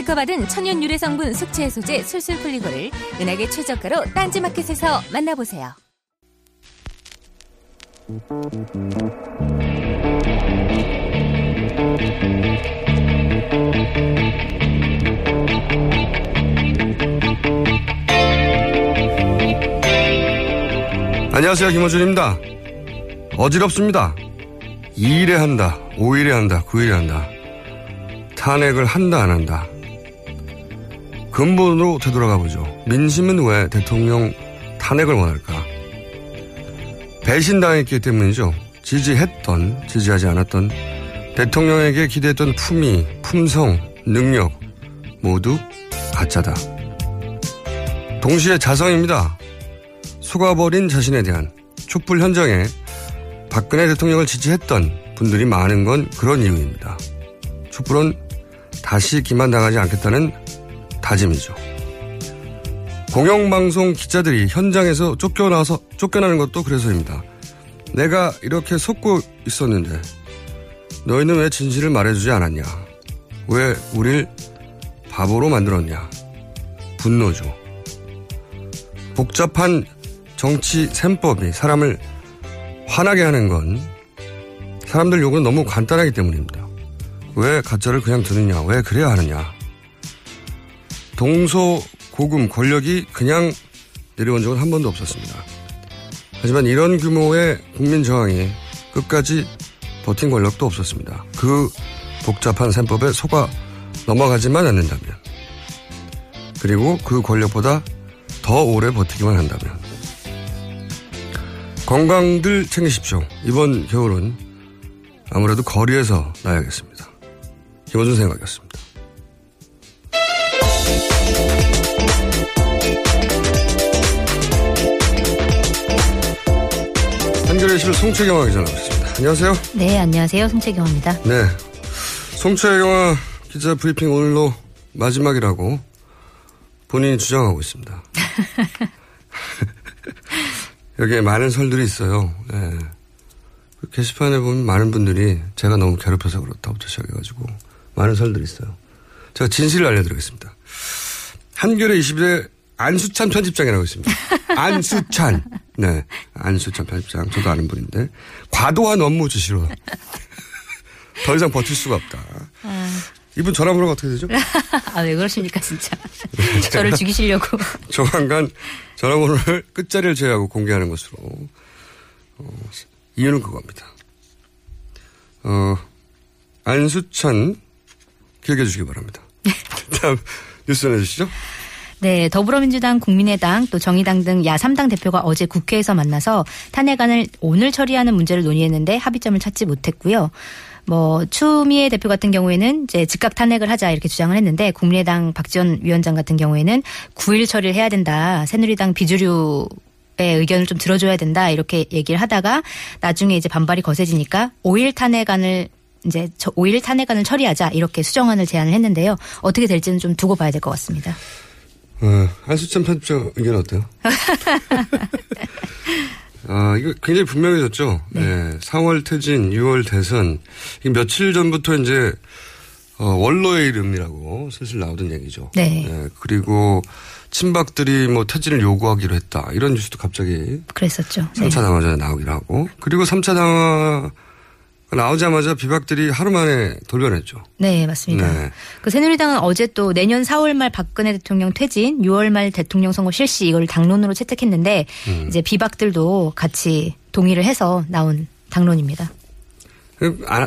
특허받은 천연 유래 성분 숙취 해소제 술술 풀리고를 은하계 최저가로 딴지마켓에서 만나보세요. 안녕하세요 김호준입니다. 어지럽습니다. 2일에 한다 5일에 한다 9일에 한다. 탄핵을 한다 안 한다 근본으로 되돌아가 보죠. 민심은 왜 대통령 탄핵을 원할까? 배신당했기 때문이죠. 지지했던 지지하지 않았던 대통령에게 기대했던 품위 품성 능력 모두 가짜다. 동시에 자성입니다. 속아버린 자신에 대한 촛불 현장에 박근혜 대통령을 지지했던 분들이 많은 건 그런 이유입니다. 촛불은 다시 기만당하지 않겠다는 다짐이죠. 공영방송 기자들이 현장에서 쫓겨나서, 쫓겨나는 것도 그래서입니다. 내가 이렇게 속고 있었는데 너희는 왜 진실을 말해주지 않았냐? 왜 우릴 바보로 만들었냐? 분노죠. 복잡한 정치 셈법이 사람을 화나게 하는 건 사람들 요구는 너무 간단하기 때문입니다. 왜 가짜를 그냥 드느냐? 왜 그래야 하느냐? 동서고금 권력이 그냥 내려온 적은 한 번도 없었습니다. 하지만 이런 규모의 국민 저항이 끝까지 버틴 권력도 없었습니다. 그 복잡한 셈법에 속아 넘어가지만 않는다면 그리고 그 권력보다 더 오래 버티기만 한다면 건강들 챙기십시오. 이번 겨울은 아무래도 거리에서 나야겠습니다. 김원준 생각이었습니다. 실 송채경화 기자 나오셨습니다. 안녕하세요. 네, 안녕하세요. 송채경입니다. 네. 송채경화 기자 브리핑 오늘로 마지막이라고 본인이 주장하고 있습니다. 여기에 많은 설들이 있어요. 예. 그 게시판에 보면 많은 분들이 제가 너무 괴롭혀서 그렇다부터 시작해가지고 많은 설들이 있어요. 제가 진실을 알려드리겠습니다. 한겨레 20일 안수찬 편집장이라고 있습니다. 안수찬. 네. 안수찬 편집장. 저도 아는 분인데. 과도한 업무 지시로. 더 이상 버틸 수가 없다. 이분 전화번호가 어떻게 되죠? 아, 왜 그러십니까, 진짜. 저를 죽이시려고. 조만간 전화번호를 끝자리를 제외하고 공개하는 것으로. 어, 이유는 그겁니다. 어, 안수찬 기억해 주시기 바랍니다. 다음 뉴스 전해주시죠. 네, 더불어민주당, 국민의당, 또 정의당 등 야3당 대표가 어제 국회에서 만나서 탄핵안을 오늘 처리하는 문제를 논의했는데 합의점을 찾지 못했고요. 뭐 추미애 대표 같은 경우에는 이제 즉각 탄핵을 하자 이렇게 주장을 했는데 국민의당 박지원 위원장 같은 경우에는 9일 처리를 해야 된다. 새누리당 비주류 의 의견을 좀 들어줘야 된다 이렇게 얘기를 하다가 나중에 이제 반발이 거세지니까 5일 탄핵안을 이제 5일 탄핵안을 처리하자 이렇게 수정안을 제안을 했는데요. 어떻게 될지는 좀 두고 봐야 될 것 같습니다. 어, 한수천 편집장 의견 어때요? 아, 이거 굉장히 분명해졌죠. 네. 네. 4월 퇴진, 6월 대선. 이 며칠 전부터 이제, 어, 원로의 이름이라고 슬슬 나오던 얘기죠. 네. 네. 그리고 친박들이 뭐 퇴진을 요구하기로 했다. 이런 뉴스도 갑자기. 그랬었죠. 3차 당화자 나오기로 하고. 그리고 3차 당화 나오자마자 비박들이 하루 만에 돌변했죠. 네, 맞습니다. 네. 그 새누리당은 어제 또 내년 4월 말 박근혜 대통령 퇴진, 6월 말 대통령 선거 실시 이걸 당론으로 채택했는데 음. 이제 비박들도 같이 동의를 해서 나온 당론입니다.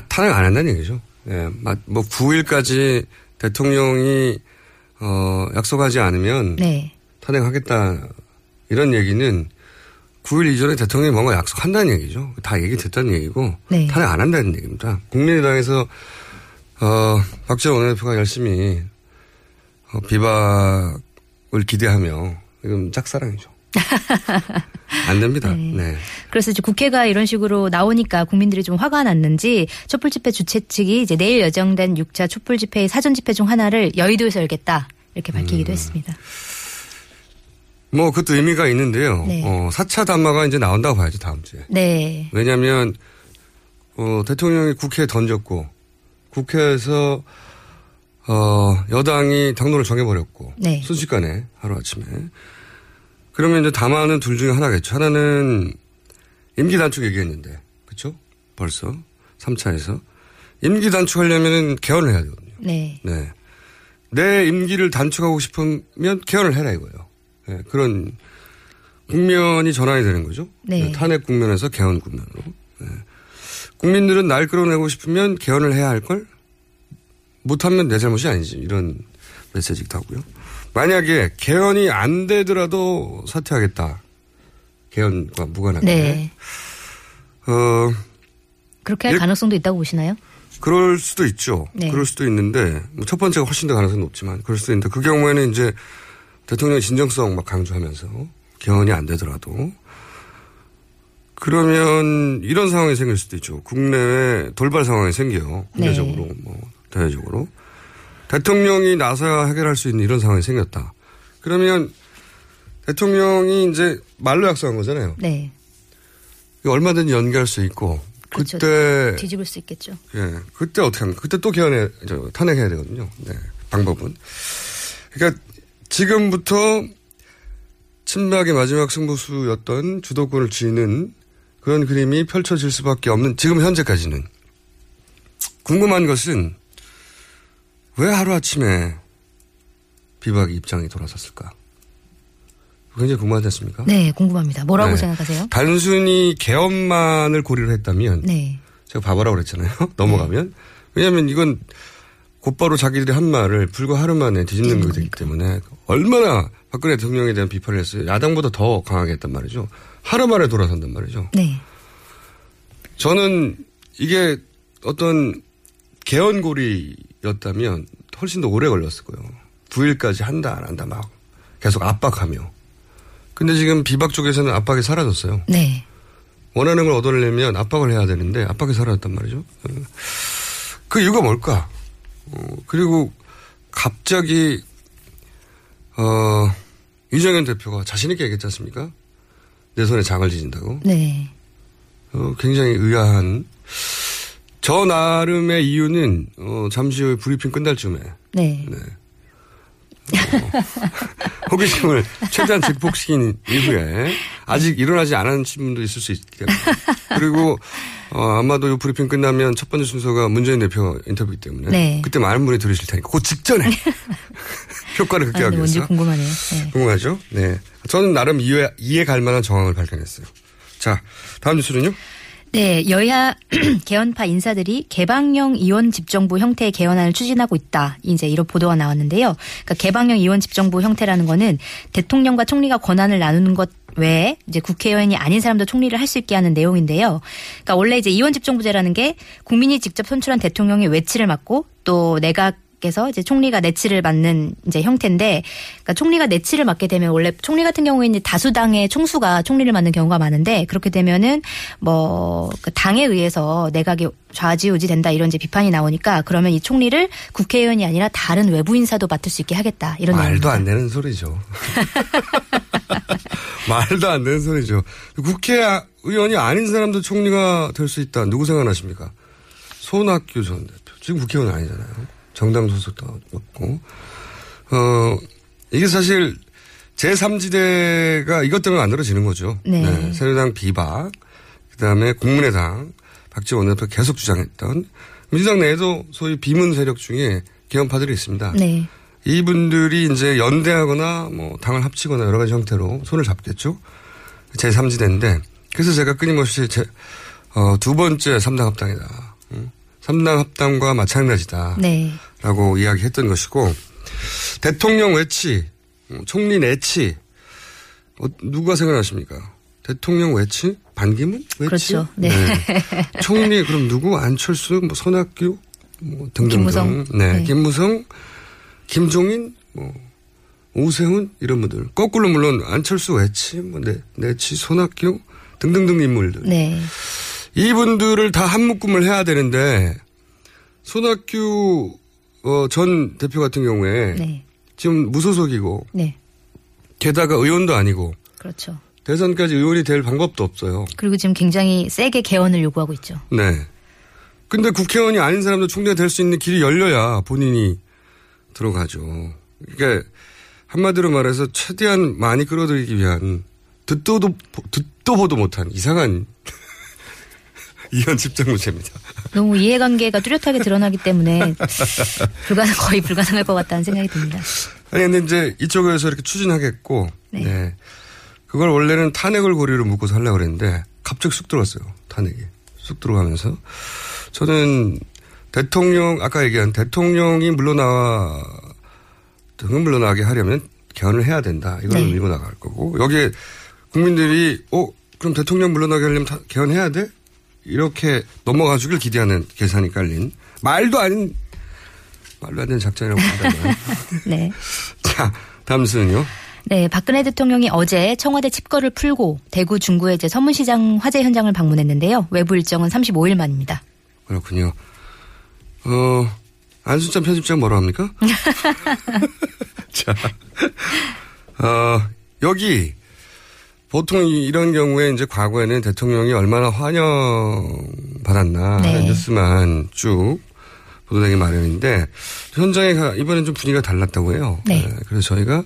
탄핵 안 한다는 얘기죠. 예, 네, 뭐 9일까지 대통령이 어, 약속하지 않으면 네. 탄핵하겠다 이런 얘기는 9일 이전에 대통령이 뭔가 약속한다는 얘기죠. 다 얘기 듣다는 얘기고 네. 탄핵 안 한다는 얘기입니다. 국민의당에서 어, 박지원 원내대표가 열심히 어, 비박을 기대하며 이건 짝사랑이죠. 안 됩니다. 네. 네. 그래서 이제 국회가 이런 식으로 나오니까 국민들이 좀 화가 났는지 촛불 집회 주최 측이 이제 내일 예정된 6차 촛불 집회의 사전 집회 중 하나를 여의도에서 열겠다 이렇게 밝히기도 음. 했습니다. 뭐 그것도 의미가 있는데요. 네. 어, 4차 단마가 이제 나온다고 봐야죠 다음 주에. 네. 왜냐하면 어, 대통령이 국회에 던졌고 국회에서 어, 여당이 당론을 정해버렸고 네. 순식간에 하루 아침에 그러면 이제 담화는 둘 중에 하나겠죠. 하나는 임기 단축 얘기했는데 그렇죠? 벌써 3차에서 임기 단축하려면 개헌을 해야 되거든요. 네. 네. 내 임기를 단축하고 싶으면 개헌을 해라 이거예요. 네, 그런 국면이 전환이 되는 거죠. 네. 네, 탄핵 국면에서 개헌 국면으로. 네. 국민들은 날 끌어내고 싶으면 개헌을 해야 할 걸? 못하면 내 잘못이 아니지. 이런 메시지기도 하고요. 만약에 개헌이 안 되더라도 사퇴하겠다. 개헌과 무관하게. 네. 어, 그렇게 할 예, 가능성도 있다고 보시나요? 그럴 수도 있죠. 네. 그럴 수도 있는데, 뭐 첫 번째가 훨씬 더 가능성이 높지만, 그럴 수도 있는데, 그 경우에는 이제 대통령의 진정성 막 강조하면서 개헌이 안 되더라도 그러면 이런 상황이 생길 수도 있죠. 국내에 돌발 상황이 생겨요. 국내적으로, 네. 뭐, 대외적으로. 대통령이 나서야 해결할 수 있는 이런 상황이 생겼다. 그러면 대통령이 이제 말로 약속한 거잖아요. 네. 얼마든지 연기할 수 있고 그렇죠. 그때 뒤집을 수 있겠죠. 예, 그때 어떻게 합니까? 그때 또 개헌해, 저, 탄핵해야 되거든요. 네, 방법은. 그러니까 지금부터 친박의 마지막 승부수였던 주도권을 쥐는 그런 그림이 펼쳐질 수밖에 없는 지금 현재까지는 궁금한 것은 왜 하루아침에 비박의 입장이 돌아섰을까? 굉장히 궁금하지 않습니까? 네, 궁금합니다. 뭐라고 네. 생각하세요? 단순히 개헌만을 고리를 했다면 네. 제가 바보라고 그랬잖아요. 넘어가면. 네. 왜냐하면 이건 곧바로 자기들이 한 말을 불과 하루 만에 뒤집는 거기 때문에 얼마나 박근혜 대통령에 대한 비판을 했어요. 야당보다 더 강하게 했단 말이죠. 하루 만에 돌아선단 말이죠. 네. 저는 이게 어떤 개헌고리였다면 훨씬 더 오래 걸렸을 거예요. 9일까지 한다 안 한다 막 계속 압박하며. 근데 지금 비박 쪽에서는 압박이 사라졌어요. 네. 원하는 걸 얻어내려면 압박을 해야 되는데 압박이 사라졌단 말이죠. 그 이유가 뭘까? 어, 그리고 갑자기 어, 이정현 대표가 자신있게 얘기했지 않습니까? 내 손에 장을 지진다고. 네. 어, 굉장히 의아한. 저 나름의 이유는, 어, 잠시 후에 브리핑 끝날 쯤에. 네. 네. 어, 호기심을 최대한 증폭시킨 이후에 아직 일어나지 않은 분도 있을 수 있겠네요. 그리고 어, 아마도 이 브리핑 끝나면 첫 번째 순서가 문재인 대표 인터뷰이기 때문에 네. 그때 많은 분이 들으실 테니까 그 직전에 효과를 극대화하기 위해서. 뭔지 궁금하네요. 네. 궁금하죠? 네. 저는 나름 이해, 이해 갈 만한 정황을 발견했어요. 자, 다음 뉴스는요? 네, 여야 개헌파 인사들이 개방형 이원 집정부 형태의 개헌안을 추진하고 있다. 이제 이런 보도가 나왔는데요. 그러니까 개방형 이원 집정부 형태라는 거는 대통령과 총리가 권한을 나누는 것 외에 이제 국회의원이 아닌 사람도 총리를 할 수 있게 하는 내용인데요. 그러니까 원래 이제 이원 집정부제라는 게 국민이 직접 선출한 대통령의 외치를 맡고 또 내각 에서 이제 총리가 내치를 맡는 이제 형태인데, 그러니까 총리가 내치를 맡게 되면 원래 총리 같은 경우에는 다수당의 총수가 총리를 맡는 경우가 많은데 그렇게 되면은 뭐그 당에 의해서 내각이 좌지우지 된다 이런 이제 비판이 나오니까 그러면 이 총리를 국회의원이 아니라 다른 외부 인사도 맡을 수 있게 하겠다 이런 말도 내용입니다. 안 되는 소리죠. 말도 안 되는 소리죠. 국회의원이 아닌 사람도 총리가 될 수 있다. 누구 생각나십니까? 손학규 전 대표. 지금 국회의원 아니잖아요. 정당 소속도 없고. 어, 이게 사실 제3지대가 이것 때문에 만들어지는 거죠. 네. 새누리당 비박, 그 다음에 국민의당, 박지원 대표 계속 주장했던 민주당 내에도 소위 비문 세력 중에 개헌파들이 있습니다. 네. 이분들이 이제 연대하거나 뭐 당을 합치거나 여러 가지 형태로 손을 잡겠죠. 제3지대인데 그래서 제가 끊임없이 제, 어, 두 번째 3당 합당이다. 응? 3당 합당과 마찬가지다. 네. 라고 이야기했던 것이고 대통령 외치, 어, 총리 내치 어, 누가 생각나십니까? 대통령 외치? 반기문 외치? 그렇죠. 네. 총리 그럼 누구? 안철수, 뭐 손학규, 뭐 등등등. 김무성. 네, 네. 김무성, 김종인, 뭐 오세훈 이런 분들. 거꾸로 물론 안철수 외치, 뭐 내, 내치, 손학규 등등등 인물들. 네. 이분들을 다 한 묶음을 해야 되는데 손학규 어, 전 대표 같은 경우에 네. 지금 무소속이고 네. 게다가 의원도 아니고 그렇죠. 대선까지 의원이 될 방법도 없어요. 그리고 지금 굉장히 세게 개헌을 요구하고 있죠. 네. 근데 국회의원이 아닌 사람도 총리가 될 수 있는 길이 열려야 본인이 들어가죠. 그러니까 한마디로 말해서 최대한 많이 끌어들이기 위한 듣도 듣도 보도 못한 이상한 이현 집정무제입니다. 너무 이해관계가 뚜렷하게 드러나기 때문에 불가능 거의 불가능할 것 같다는 생각이 듭니다. 아니 근데 이제 이쪽에서 이렇게 추진하겠고 네. 네. 그걸 원래는 탄핵을 고리로 묶어서 하려고 그랬는데 갑자기 쑥 들어왔어요. 탄핵이. 쑥 들어가면서 저는 대통령 아까 얘기한 대통령이 물러나와 등을 물러나게 하려면 개헌을 해야 된다. 이걸 네. 밀고 나갈 거고 여기에 국민들이 어 그럼 대통령 물러나게 하려면 다- 개헌해야 돼? 이렇게 넘어가 주길 기대하는 계산이 깔린 말도 아닌 말도 안 되는 작전이라고 한다면 네. 자 다음 순은요. 네, 박근혜 대통령이 어제 청와대 칩거를 풀고 대구 중구의 이제 서문시장 화재 현장을 방문했는데요. 외부 일정은 35일 만입니다. 그렇군요. 어, 안순찬 편집장 뭐라 합니까? 자, 어, 여기, 보통 이- 이런 경우에 이제 과거에는 대통령이 얼마나 환영받았나 네. 하는 뉴스만 쭉 보도되기 마련인데, 현장에 가, 이번엔 좀 분위기가 달랐다고 해요. 네. 그래서 저희가,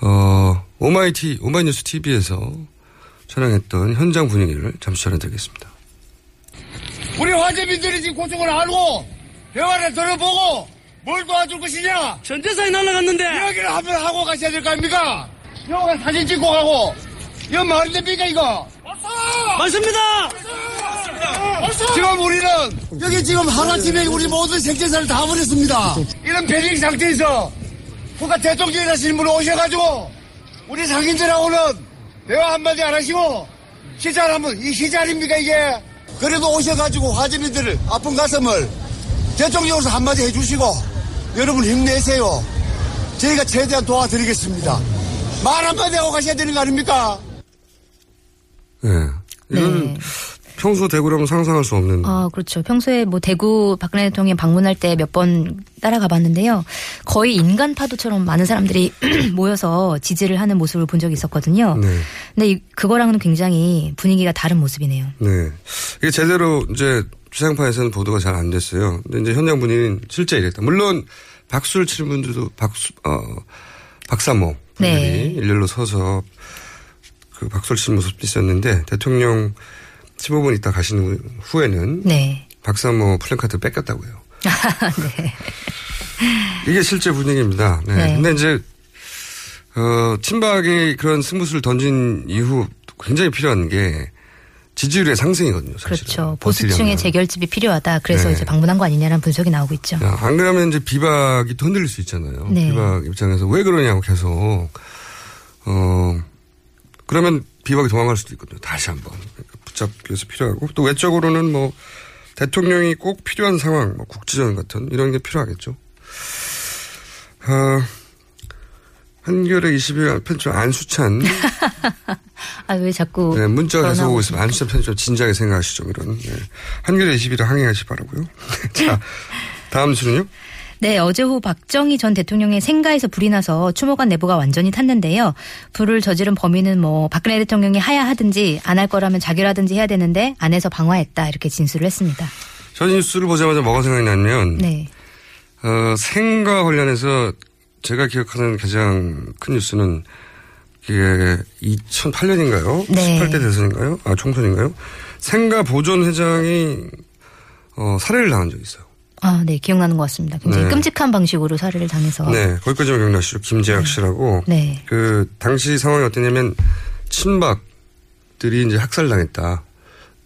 어, 오마이티, 오마이뉴스 TV에서 촬영했던 현장 분위기를 잠시 전해드리겠습니다. 우리 화재민들이 지금 고통을 알고 대화를 들어보고 뭘 도와줄 것이냐? 전 재산이 날라갔는데 이야기를 한번 하고 가셔야 될 거 아닙니까? 영화 사진 찍고 가고 이거 말이 됩니까 이거? 맞습니다. 지금 우리는 여기 지금 하나팀에 우리 모든 생재산을 다 버렸습니다. 이런 패닉 상태에서 국가 대통령이라시는 분이 오셔가지고 우리 상인들하고는 대화 한마디 안 하시고 시잘 한번 이 시잘입니까 이게? 그래도 오셔가지고 화재민들을 아픈 가슴을 대통령으로서 한마디 해주시고 여러분 힘내세요. 저희가 최대한 도와드리겠습니다. 말 한마디 하고 가셔야 되는 거 아닙니까? 네. 이건 평소 대구라면 상상할 수 없는. 아, 그렇죠. 평소에 뭐 대구 박근혜 대통령 방문할 때 몇 번 따라가 봤는데요. 거의 인간 파도처럼 많은 사람들이 모여서 지지를 하는 모습을 본 적이 있었거든요. 네. 근데 이- 그거랑은 굉장히 분위기가 다른 모습이네요. 네. 이게 제대로 이제 지상파에서는 보도가 잘 안 됐어요. 근데 이제 현장 분위기는 실제 이랬다. 물론 박수를 치는 분들도 박수, 어, 박사모 분들이 네. 일렬로 서서 그 치는 모습도 있었는데 대통령 15분 있다 가신 후- 후에는 네. 박사모 플랜카드 뺏겼다고요. 네. 이게 실제 분위기입니다. 네. 네. 근데 이제, 어, 친박이 그런 승부수를 던진 이후 굉장히 필요한 게 지지율의 상승이거든요. 사실은. 그렇죠. 보수층의 재결집이 필요하다. 그래서 네. 이제 방문한 거 아니냐는 분석이 나오고 있죠. 야, 안 그러면 이제 비박이 또 흔들릴 수 있잖아요. 네. 비박 입장에서 왜 그러냐고 계속. 어, 그러면 비박이 도망갈 수도 있거든요. 다시 한 번. 그러니까 붙잡기 위해서 필요하고. 또 외적으로는 뭐 대통령이 꼭 필요한 상황, 뭐 국지전 같은 이런 게 필요하겠죠. 어, 한겨레 20일 편집 안수찬. 아, 왜 자꾸. 네, 문자가 계속 오고 있으면 안수찬 편집 좀 진지하게 생각하시죠. 이런. 네. 한겨레 21일 항의하시 바라고요 자, 다음 수는요? 네, 어제 오후 박정희 전 대통령의 생가에서 불이 나서 추모관 내부가 완전히 탔는데요. 불을 저지른 범인은 뭐 박근혜 대통령이 하야하든지 안 할 거라면 자결하든지 해야 되는데 안에서 방화했다 이렇게 진술을 했습니다. 전 뉴스를 보자마자 뭐가 생각이 나냐면 네. 어, 생과 관련해서 제가 기억하는 가장 큰 뉴스는 그게 2008년인가요? 네. 18대 대선인가요? 아, 총선인가요? 생가 보존 회장이 어, 살해를 당한 적이 있어요. 아, 네, 기억나는 것 같습니다. 굉장히 네. 끔찍한 방식으로 살해를 당해서. 네, 거기까지만 기억나시죠? 김재학 씨라고. 네. 그 당시 상황이 어땠냐면 친박들이 이제 학살당했다.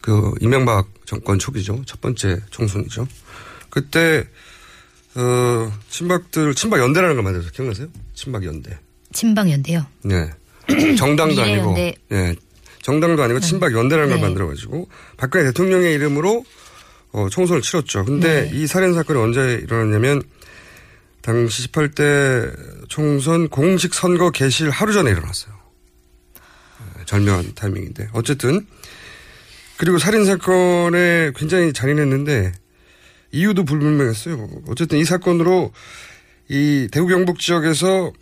그 이명박 정권 초기죠. 첫 번째 총선이죠. 그때 어 친박들 친박 연대라는 걸 만들어서 기억나세요? 친박 연대. 친박 연대요. 네. 정당도 아니고. 네. 정당도 아니고 친박 연대라는 걸 네. 만들어 가지고 박근혜 대통령의 이름으로 어, 총선을 치렀죠. 근데 네. 이 살인 사건이 언제 일어났냐면 당시 18대 총선 공식 선거 개실 하루 전에 일어났어요. 네, 절묘한 타이밍인데 어쨌든 그리고 살인 사건에 굉장히 잔인했는데 이유도 불분명했어요. 어쨌든 이 사건으로 이 대구 경북 지역에서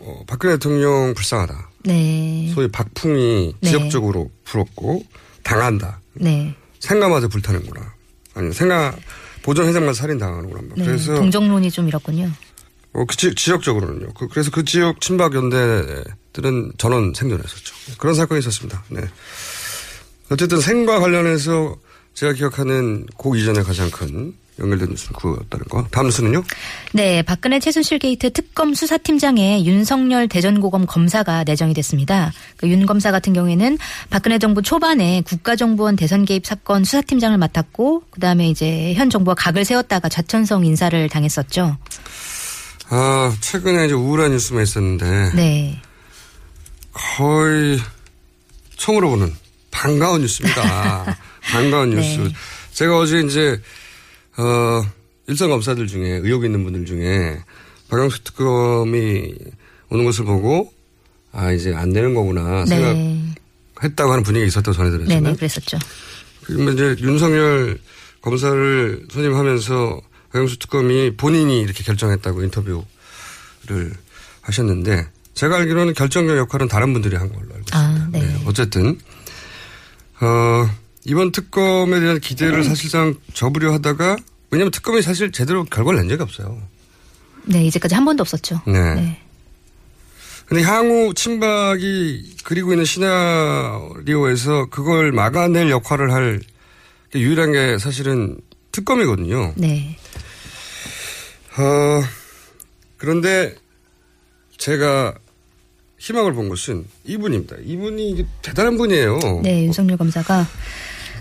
어, 박근혜 대통령 불쌍하다. 네. 소위 박풍이 네. 지역적으로 불었고 당한다. 네. 생가마저 불타는구나. 아니 생가 보존 회장만 살인 당하는구나. 네. 그래서 동정론이 좀 이렇군요. 어, 그 지, 지역적으로는요. 그, 래서 그 지역 친박 연대들은 전원 생존했었죠. 그런 사건이 있었습니다. 네. 어쨌든 생과 관련해서 제가 기억하는 그 이전에 가장 큰 연결된 뉴스는 그거였다는 거. 다음 뉴스는요? 네, 박근혜 최순실 게이트 특검 수사팀장에 윤석열 대전고검 검사가 내정이 됐습니다. 그 윤 검사 같은 경우에는 박근혜 정부 초반에 국가정보원 대선 개입 사건 수사팀장을 맡았고, 그 다음에 이제 현 정부와 각을 세웠다가 좌천성 인사를 당했었죠. 아, 최근에 이제 우울한 뉴스만 있었는데. 네. 거의 처음으로 보는 반가운 뉴스입니다. 반가운 뉴스. 네. 제가 어제 이제, 어, 일선 검사들 중에 의혹 있는 분들 중에 박영수 특검이 오는 것을 보고 아, 이제 안 되는 거구나 네. 생각했다고 하는 분위기가 있었다고 전해드렸잖아요. 네네, 그랬었죠. 그러면 이제 윤석열 검사를 선임하면서 박영수 특검이 본인이 이렇게 결정했다고 인터뷰를 하셨는데 제가 알기로는 결정적 역할은 다른 분들이 한 걸로 알고 있습니다. 아, 네. 네, 어쨌든 어, 이번 특검에 대한 기대를 사실상 접으려 하다가 왜냐하면 특검이 사실 제대로 결과를 낸 적이 없어요. 네, 이제까지 한 번도 없었죠. 네. 네. 근데 향후 친박이 그리고 있는 시나리오에서 그걸 막아낼 역할을 할 유일한 게 사실은 특검이거든요. 네. 어, 그런데 제가 희망을 본 것은 이분입니다. 이분이 대단한 분이에요. 네, 윤석열 검사가.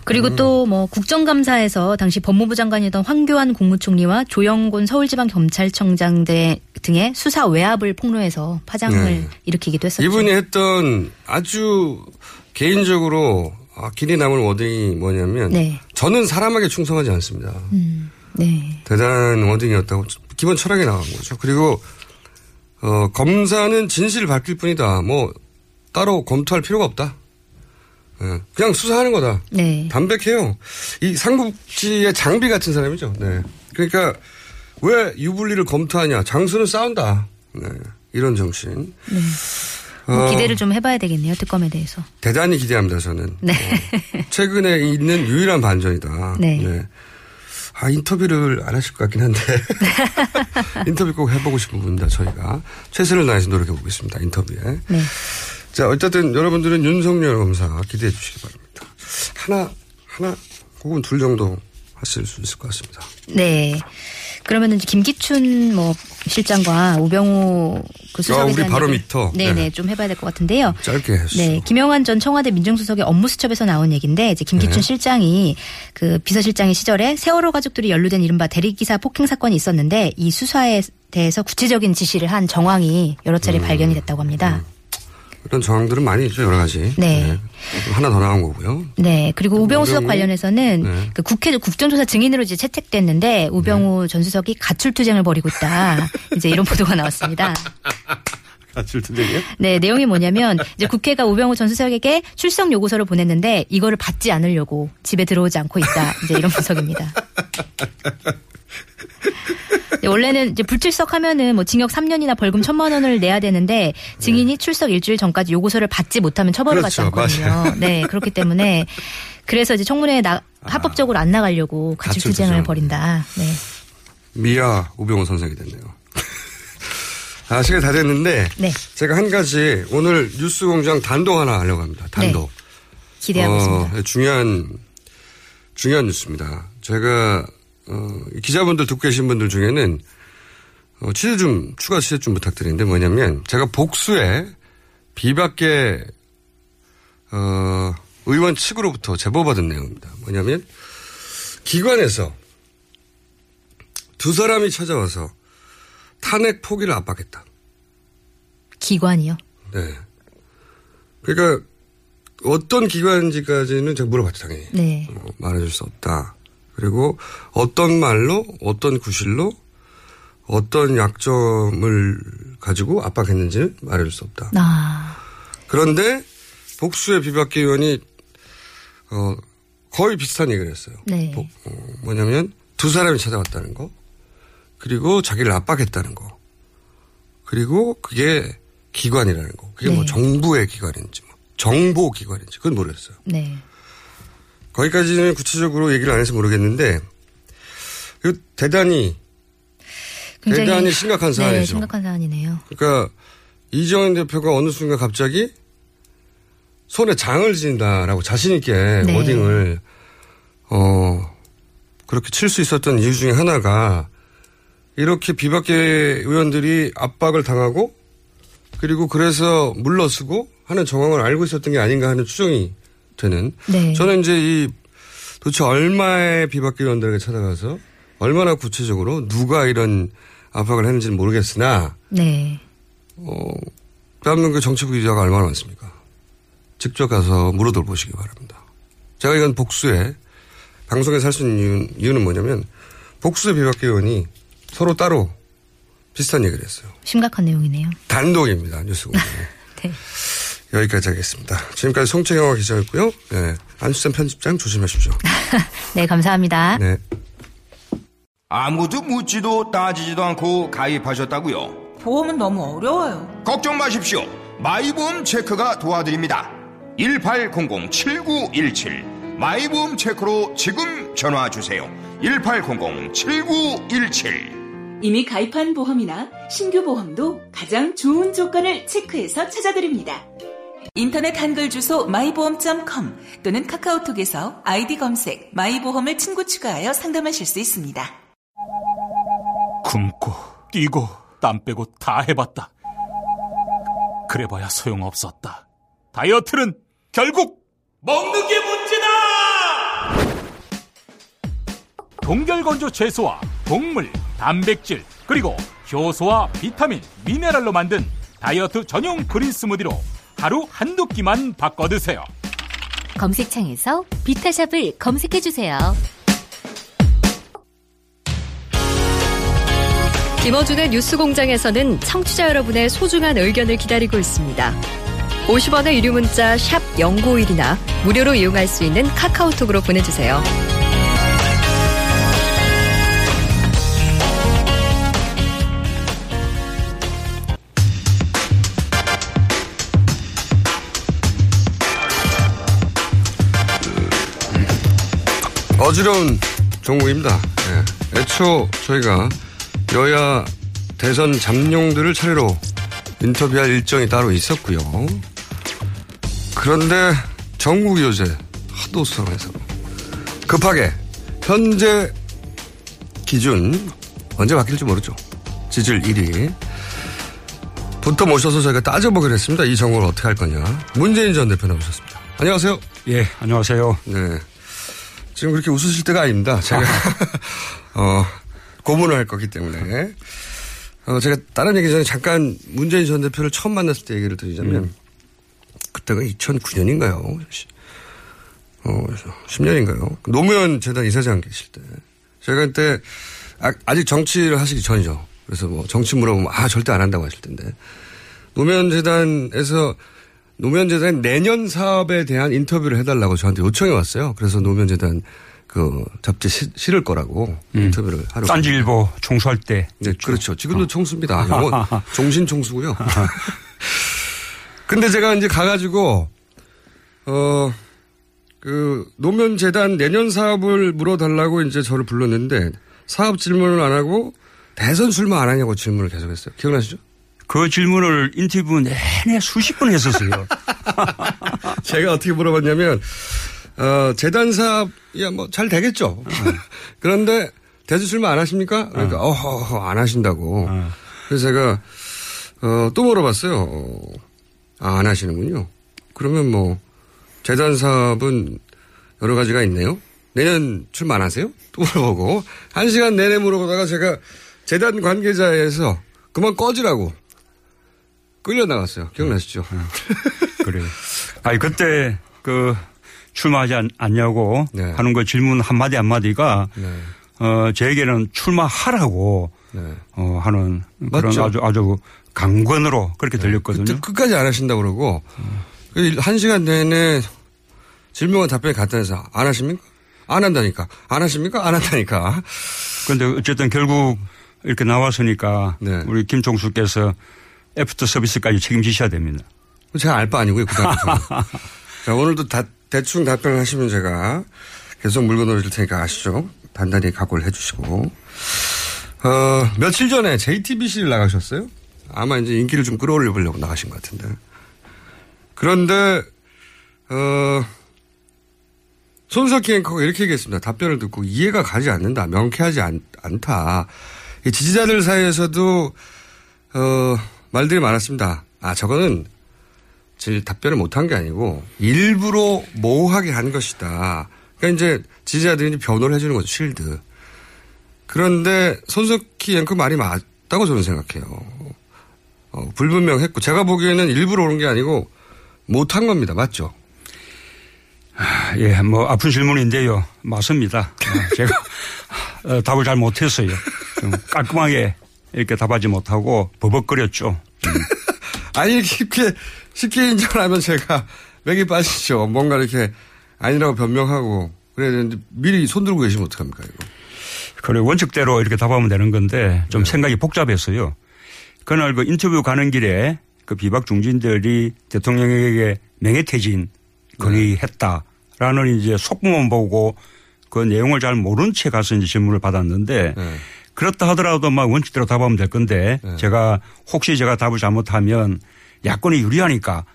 그리고 또뭐 국정감사에서 당시 법무부 장관이던 황교안 국무총리와 조영곤 서울지방경찰청장 대- 등의 수사 외압을 폭로해서 파장을 네. 일으키기도 했었죠. 이분이 했던 아주 개인적으로 아, 길이 남을 워딩이 뭐냐면 네. 저는 사람에게 충성하지 않습니다. 음, 네. 대단한 워딩이었다고 기본 철학에 나간 거죠. 그리고 어, 검사는 진실을 밝힐 뿐이다. 뭐 따로 검토할 필요가 없다. 예, 그냥 수사하는 거다. 네. 담백해요. 이 삼국지의 장비 같은 사람이죠. 네. 그러니까 왜 유불리를 검토하냐? 장수는 싸운다. 네. 이런 정신. 네. 뭐 어, 기대를 좀 해봐야 되겠네요. 특검에 대해서. 대단히 기대합니다. 저는. 네. 최근에 있는 유일한 반전이다. 네. 아, 인터뷰를 안 하실 것 같긴 한데. 인터뷰 꼭 해보고 싶은 분입니다. 저희가. 최선을 다해서 노력해보겠습니다. 인터뷰에. 네. 자, 어쨌든 여러분들은 윤석열 검사 기대해 주시기 바랍니다. 하나, 하나, 혹은 둘 정도 하실 수 있을 것 같습니다. 네. 그러면은 김기춘 뭐 실장과 우병우 그 수석에 아, 우리 바로 미터. 네네 네. 좀 해봐야 될 것 같은데요. 짧게 해주시죠. 네, 김영환 전 청와대 민정수석의 업무수첩에서 나온 얘기인데 이제 김기춘 네. 실장이 그 비서실장의 시절에 세월호 가족들이 연루된 이른바 대리기사 폭행 사건이 있었는데 이 수사에 대해서 구체적인 지시를 한 정황이 여러 음. 차례 발견이 됐다고 합니다. 이런 정황들은 많이 있죠, 여러 가지. 네. 하나 더 나온 거고요. 네, 그리고 우병우 수석 우병우? 관련해서는 네. 그 국회 국정조사 증인으로 이제 채택됐는데 우병우 전 수석이 가출 투쟁을 벌이고 있다. 이제 이런 보도가 나왔습니다. 가출 투쟁이요? 네, 내용이 뭐냐면 이제 국회가 우병우 전 수석에게 출석 요구서를 보냈는데 이거를 받지 않으려고 집에 들어오지 않고 있다. 이제 이런 분석입니다. 네, 원래는 이제 불출석하면은 뭐 징역 3년이나 벌금 1천만 원을 내야 되는데 증인이 출석 일주일 전까지 요구서를 받지 못하면 처벌을 받지 네. 그렇죠. 않거든요. 맞아요. 네, 그렇기 때문에 그래서 이제 청문회에 나, 합법적으로 안 나가려고 가출 투쟁을 가출투쟁. 벌인다. 네. 미아 우병우 선생이 됐네요. 아, 시간이 다 됐는데. 네. 제가 한 가지 오늘 뉴스 공장 단독 하나 하려고 합니다. 단독. 기대하고 어, 있습니다. 중요한, 중요한 뉴스입니다. 제가, 어, 기자분들 듣고 계신 분들 중에는 어, 취재 좀, 추가 취재 좀 부탁드리는데 뭐냐면 제가 복수에 비박계, 어, 의원 측으로부터 제보받은 내용입니다. 뭐냐면 기관에서 두 사람이 찾아와서 탄핵 포기를 압박했다. 기관이요. 네. 그러니까 어떤 기관인지까지는 제가 물어봤죠, 당연히. 네. 어, 말해줄 수 없다. 그리고 어떤 말로, 어떤 구실로, 어떤 약점을 가지고 압박했는지는 말해줄 수 없다. 아. 그런데 복수의 비박계 의원이 어, 거의 비슷한 얘기를 했어요. 네. 복- 어, 뭐냐면 두 사람이 찾아왔다는 거, 그리고 자기를 압박했다는 거, 그리고 그게 기관이라는 거. 그게 뭐 네. 정부의 기관인지, 뭐 정보 기관인지 그건 모르겠어요. 네. 거기까지는 구체적으로 얘기를 안 해서 모르겠는데, 이거 대단히 대단히 심각한 네, 사안이죠. 심각한 사안이네요. 그러니까 이정현 대표가 어느 순간 갑자기 손에 장을 진다라고 자신 있게 네. 워딩을 어 그렇게 칠 수 있었던 이유 중에 하나가 이렇게 비박계 의원들이 압박을 당하고 그리고 그래서 물러서고 하는 정황을 알고 있었던 게 아닌가 하는 추정이 되는 네. 저는 이제 이 도대체 얼마의 비박계 의원들에게 찾아가서 얼마나 구체적으로 누가 이런 압박을 했는지는 모르겠으나 네. 어, 대한민국 정치부 기자가 얼마나 많습니까? 직접 가서 물어돌 보시기 바랍니다. 제가 이건 복수에 방송에서 할 수 있는 이유는, 이유는 뭐냐면 복수의 비박계 의원이 서로 따로 비슷한 얘기를 했어요. 심각한 내용이네요. 단독입니다. 뉴스공장. 네. 여기까지 하겠습니다. 지금까지 송채경화 기자였고요. 네. 안수찬 편집장 조심하십시오. 네, 감사합니다. 네. 아무도 묻지도 따지지도 않고 가입하셨다고요? 보험은 너무 어려워요. 걱정 마십시오. 마이보험 체크가 도와드립니다. 1800-7917 마이보험 체크로 지금 전화 주세요. 1800-7917 이미 가입한 보험이나 신규 보험도 가장 좋은 조건을 체크해서 찾아드립니다. 인터넷 한글 주소 마이보험.com 또는 카카오톡에서 아이디 검색 마이보험을 친구 추가하여 상담하실 수 있습니다. 굶고 뛰고 땀 빼고 다 해봤다. 그래봐야 소용없었다. 다이어트는 결국 먹는 게 문제다! 동결건조 채소와 동물, 단백질, 그리고 효소와 비타민, 미네랄로 만든 다이어트 전용 그린 스무디로 하루 한두 끼만 바꿔 드세요. 검색창에서 비타샵을 검색해 주세요. 김어준의 뉴스공장에서는 청취자 여러분의 소중한 의견을 기다리고 있습니다. 50원의 유료 문자 샵 0951이나 무료로 이용할 수 있는 카카오톡으로 보내주세요. 어지러운 종목입니다. 예. 애초 저희가 여야 대선 잠룡들을 차례로 인터뷰할 일정이 따로 있었고요. 그런데 전국 요새 하도 수상해서 급하게 현재 기준 언제 바뀔지 모르죠. 지지율 1위. 부터 모셔서 저희가 따져보기로 했습니다. 이 정부를 어떻게 할 거냐. 문재인 전 대표 나오셨습니다. 안녕하세요. 예, 안녕하세요. 네. 지금 그렇게 웃으실 때가 아닙니다. 제가, 어, 고문을 할 거기 때문에. 어, 제가 다른 얘기 전에 잠깐 문재인 전 대표를 처음 만났을 때 얘기를 드리자면, 음. 그때가 2009년인가요? 어, 10년인가요? 노무현 재단 이사장 계실 때. 제가 그때 아, 직 정치를 하시기 전이죠. 그래서 뭐 정치 물어보면 아, 절대 안 한다고 하실 텐데. 노무현 재단에서 노무현 재단 내년 사업에 대한 인터뷰를 해달라고 저한테 요청이 왔어요. 그래서 노무현 재단 그 잡지 시, 실을 거라고 음. 인터뷰를 하러. 딴지일보 총수할 때. 네, 그렇죠. 지금도 어. 총수입니다. 영원 종신 총수고요. 근데 제가 이제 가가지고 어. 그 노무현 재단 내년 사업을 물어달라고 이제 저를 불렀는데 사업 질문을 안 하고 대선 출마 안 하냐고 질문을 계속했어요. 기억나시죠? 그 질문을 인터뷰 내내 수십 번 했었어요. 제가 어떻게 물어봤냐면, 어, 재단 사업, 야, 뭐, 잘 되겠죠. 그런데, 대선 출마 안 하십니까? 그러니까, 어, 허, 안 하신다고. 어. 그래서 제가, 어, 또 물어봤어요. 어, 아, 안 하시는군요. 그러면 뭐, 재단 사업은 여러 가지가 있네요. 내년 출마 안 하세요? 또 물어보고. 한 시간 내내 물어보다가 제가 재단 관계자에서 그만 꺼지라고 끌려 나갔어요. 기억나시죠? 어, 그래요. 아니, 그때 그 출마하지 않, 냐고 네. 하는 그 질문 한마디 한마디가 네. 어, 저에게는 출마하라고 네. 어, 하는 그런 맞죠? 아주 아주 강권으로 그렇게 네. 들렸거든요. 끝까지 안 하신다고 그러고 음. 한 시간 내내 질문과 답변이 간단해서 안 하십니까? 안 한다니까. 안 하십니까? 안 한다니까. 그런데 어쨌든 결국 이렇게 나왔으니까 네. 우리 김총수께서 애프터 서비스까지 책임지셔야 됩니다. 제가 알 바 아니고요. 자, 오늘도 다, 대충 답변을 하시면 제가 계속 물건 올릴 테니까 아시죠? 단단히 각오를 해 주시고. 어, 며칠 전에 JTBC를 나가셨어요? 아마 이제 인기를 좀 끌어올려 보려고 나가신 것 같은데. 그런데, 어, 손석희 앵커가 이렇게 얘기했습니다. 답변을 듣고 이해가 가지 않는다. 명쾌하지 않, 않다. 지지자들 사이에서도 어, 말들이 많았습니다. 아 저거는 제 답변을 못한 게 아니고 일부러 모호하게 한 것이다. 그러니까 이제 지지자들이 변호를 해주는 거죠. 실드. 그런데 손석희 앵커 말이 맞다고 저는 생각해요. 어, 불분명했고 제가 보기에는 일부러 오는 게 아니고 못한 겁니다. 맞죠? 아, 예, 뭐 아픈 질문인데요. 맞습니다. 아, 제가 어, 답을 잘 못했어요. 좀 깔끔하게 이렇게 답하지 못하고 버벅거렸죠. 음. 아니 쉽게 쉽게 인정하면 제가 맥이 빠지죠. 뭔가 이렇게 아니라고 변명하고 그래야 되는데 미리 손 들고 계시면 어떡합니까 이거. 그래 원칙대로 이렇게 답하면 되는 건데 좀 네. 생각이 복잡했어요. 그날 그 인터뷰 가는 길에 그 비박 중진들이 대통령에게 명예퇴진 건의했다라는 이제 속보만 보고 그 내용을 잘 모른 채 가서 이제 질문을 받았는데 네. 그렇다 하더라도 막 원칙대로 답하면 될 건데 네. 제가 혹시 제가 답을 잘못하면 야권이 유리하니까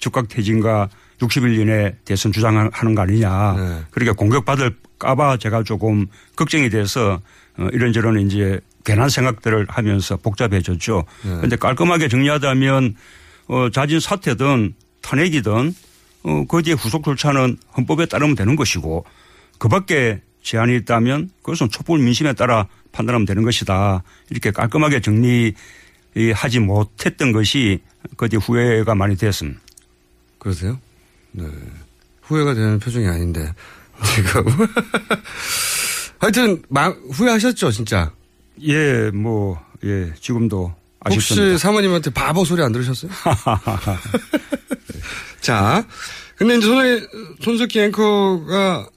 즉각 퇴진과 60일 이내 대선 주장하는 거 아니냐. 네. 그러니까 공격받을까봐 제가 조금 걱정이 돼서 어, 이런저런 이제 괜한 생각들을 하면서 복잡해졌죠. 그런데 네. 깔끔하게 정리하자면 어, 자진 사퇴든 탄핵이든 어, 거기에 후속 절차는 헌법에 따르면 되는 것이고 그 밖에 제한이 있다면 그것은 촛불 민심에 따라 판단하면 되는 것이다. 이렇게 깔끔하게 정리하지 못했던 것이 그뒤 후회가 많이 됐습니다. 그러세요? 네. 후회가 되는 표정이 아닌데 지금 하여튼 막 후회하셨죠 진짜? 예, 뭐 예, 지금도 아쉽습니다. 혹시 사모님한테 바보 소리 안 들으셨어요? 자, 근데 이제 손, 손석희 앵커가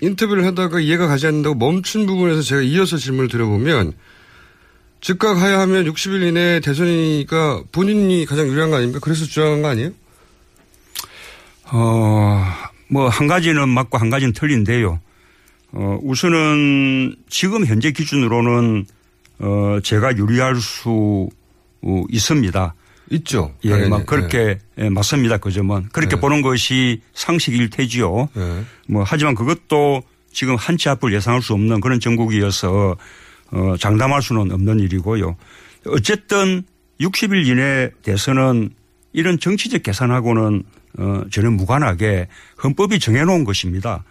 인터뷰를 하다가 이해가 가지 않는다고 멈춘 부분에서 제가 이어서 질문을 드려보면 즉각 하야하면 60일 이내에 대선이니까 본인이 가장 유리한 거 아닙니까? 그래서 주장한 거 아니에요? 어, 뭐 한 가지는 맞고 한 가지는 틀린데요. 어, 우선은 지금 현재 기준으로는 어, 제가 유리할 수 있습니다. 있죠. 예, 당연히. 막 그렇게 네. 예, 맞습니다. 그 점은 그렇게 네. 보는 것이 상식일 테지요. 네. 뭐 하지만 그것도 지금 한 치 앞을 예상할 수 없는 그런 정국이어서 어, 장담할 수는 없는 일이고요. 어쨌든 60일 이내 대선은 이런 정치적 계산하고는 어, 전혀 무관하게 헌법이 정해놓은 것입니다.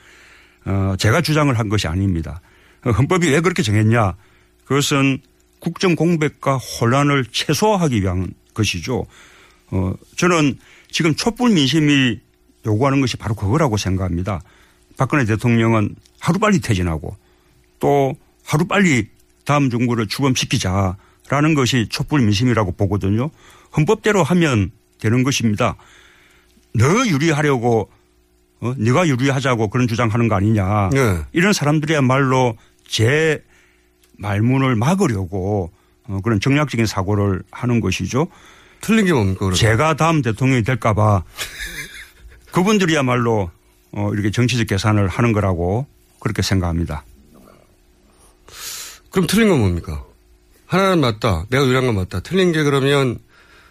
어, 제가 주장을 한 것이 아닙니다. 어, 헌법이 왜 그렇게 정했냐? 그것은 국정 공백과 혼란을 최소화하기 위한 것이죠. 어, 저는 지금 촛불 민심이 요구하는 것이 바로 그거라고 생각합니다. 박근혜 대통령은 하루빨리 퇴진하고 또 하루빨리 다음 정부를 출범시키자라는 것이 촛불 민심이라고 보거든요. 헌법대로 하면 되는 것입니다. 너 유리하려고 어, 네가 유리하자고 그런 주장하는 거 아니냐. 네. 이런 사람들이야말로 제 말문을 막으려고 어, 그런 정략적인 사고를 하는 것이죠. 틀린 게 뭡니까? 그러면? 제가 다음 대통령이 될까봐 그분들이야말로 어, 이렇게 정치적 계산을 하는 거라고 그렇게 생각합니다. 그럼 틀린 건 뭡니까? 하나는 맞다. 내가 유리한 건 맞다. 틀린 게 그러면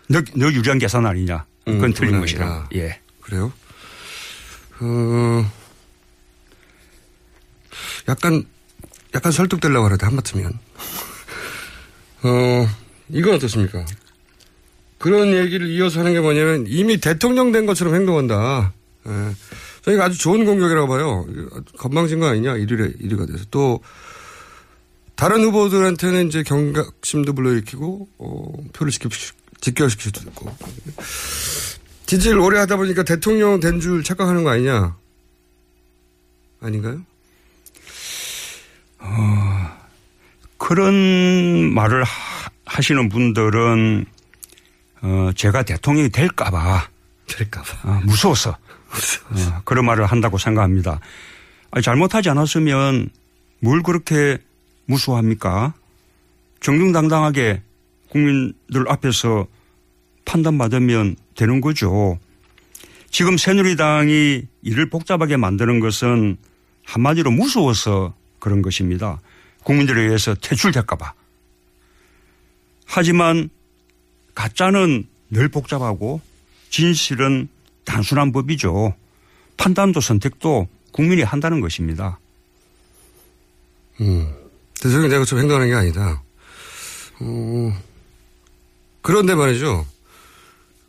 너, 너 유리한 계산 아니냐? 그건 음, 틀린. 아니다. 예. 그래요? 어, 약간, 약간 설득되려고 하는데, 한마트면. 어, 이건 어떻습니까? 그런 얘기를 이어서 하는 게 뭐냐면 이미 대통령 된 것처럼 행동한다. 예. 저희가 아주 좋은 공격이라고 봐요. 건방진 거 아니냐? 1위에 1위가 돼서. 또, 다른 후보들한테는 이제 경각심도 불러일으키고, 어, 표를 직결시킬 수도 있고. 지지를 오래 하다 보니까 대통령 된 줄 착각하는 거 아니냐? 아닌가요? 어, 그런 말을 하, 시는 분들은 어, 제가 대통령이 될까봐. 될까봐. 어, 무서워서. 어, 그런 말을 한다고 생각합니다. 아니, 잘못하지 않았으면 뭘 그렇게 무서워합니까? 정정당당하게 국민들 앞에서 판단받으면 되는 거죠. 지금 새누리당이 일을 복잡하게 만드는 것은 한마디로 무서워서 그런 것입니다. 국민들에 의해서 퇴출될까봐. 하지만 가짜는 늘 복잡하고 진실은 단순한 법이죠. 판단도 선택도 국민이 한다는 것입니다. 음. 대통령이 내가 좀 행동하는 게 아니다. 어, 그런데 말이죠.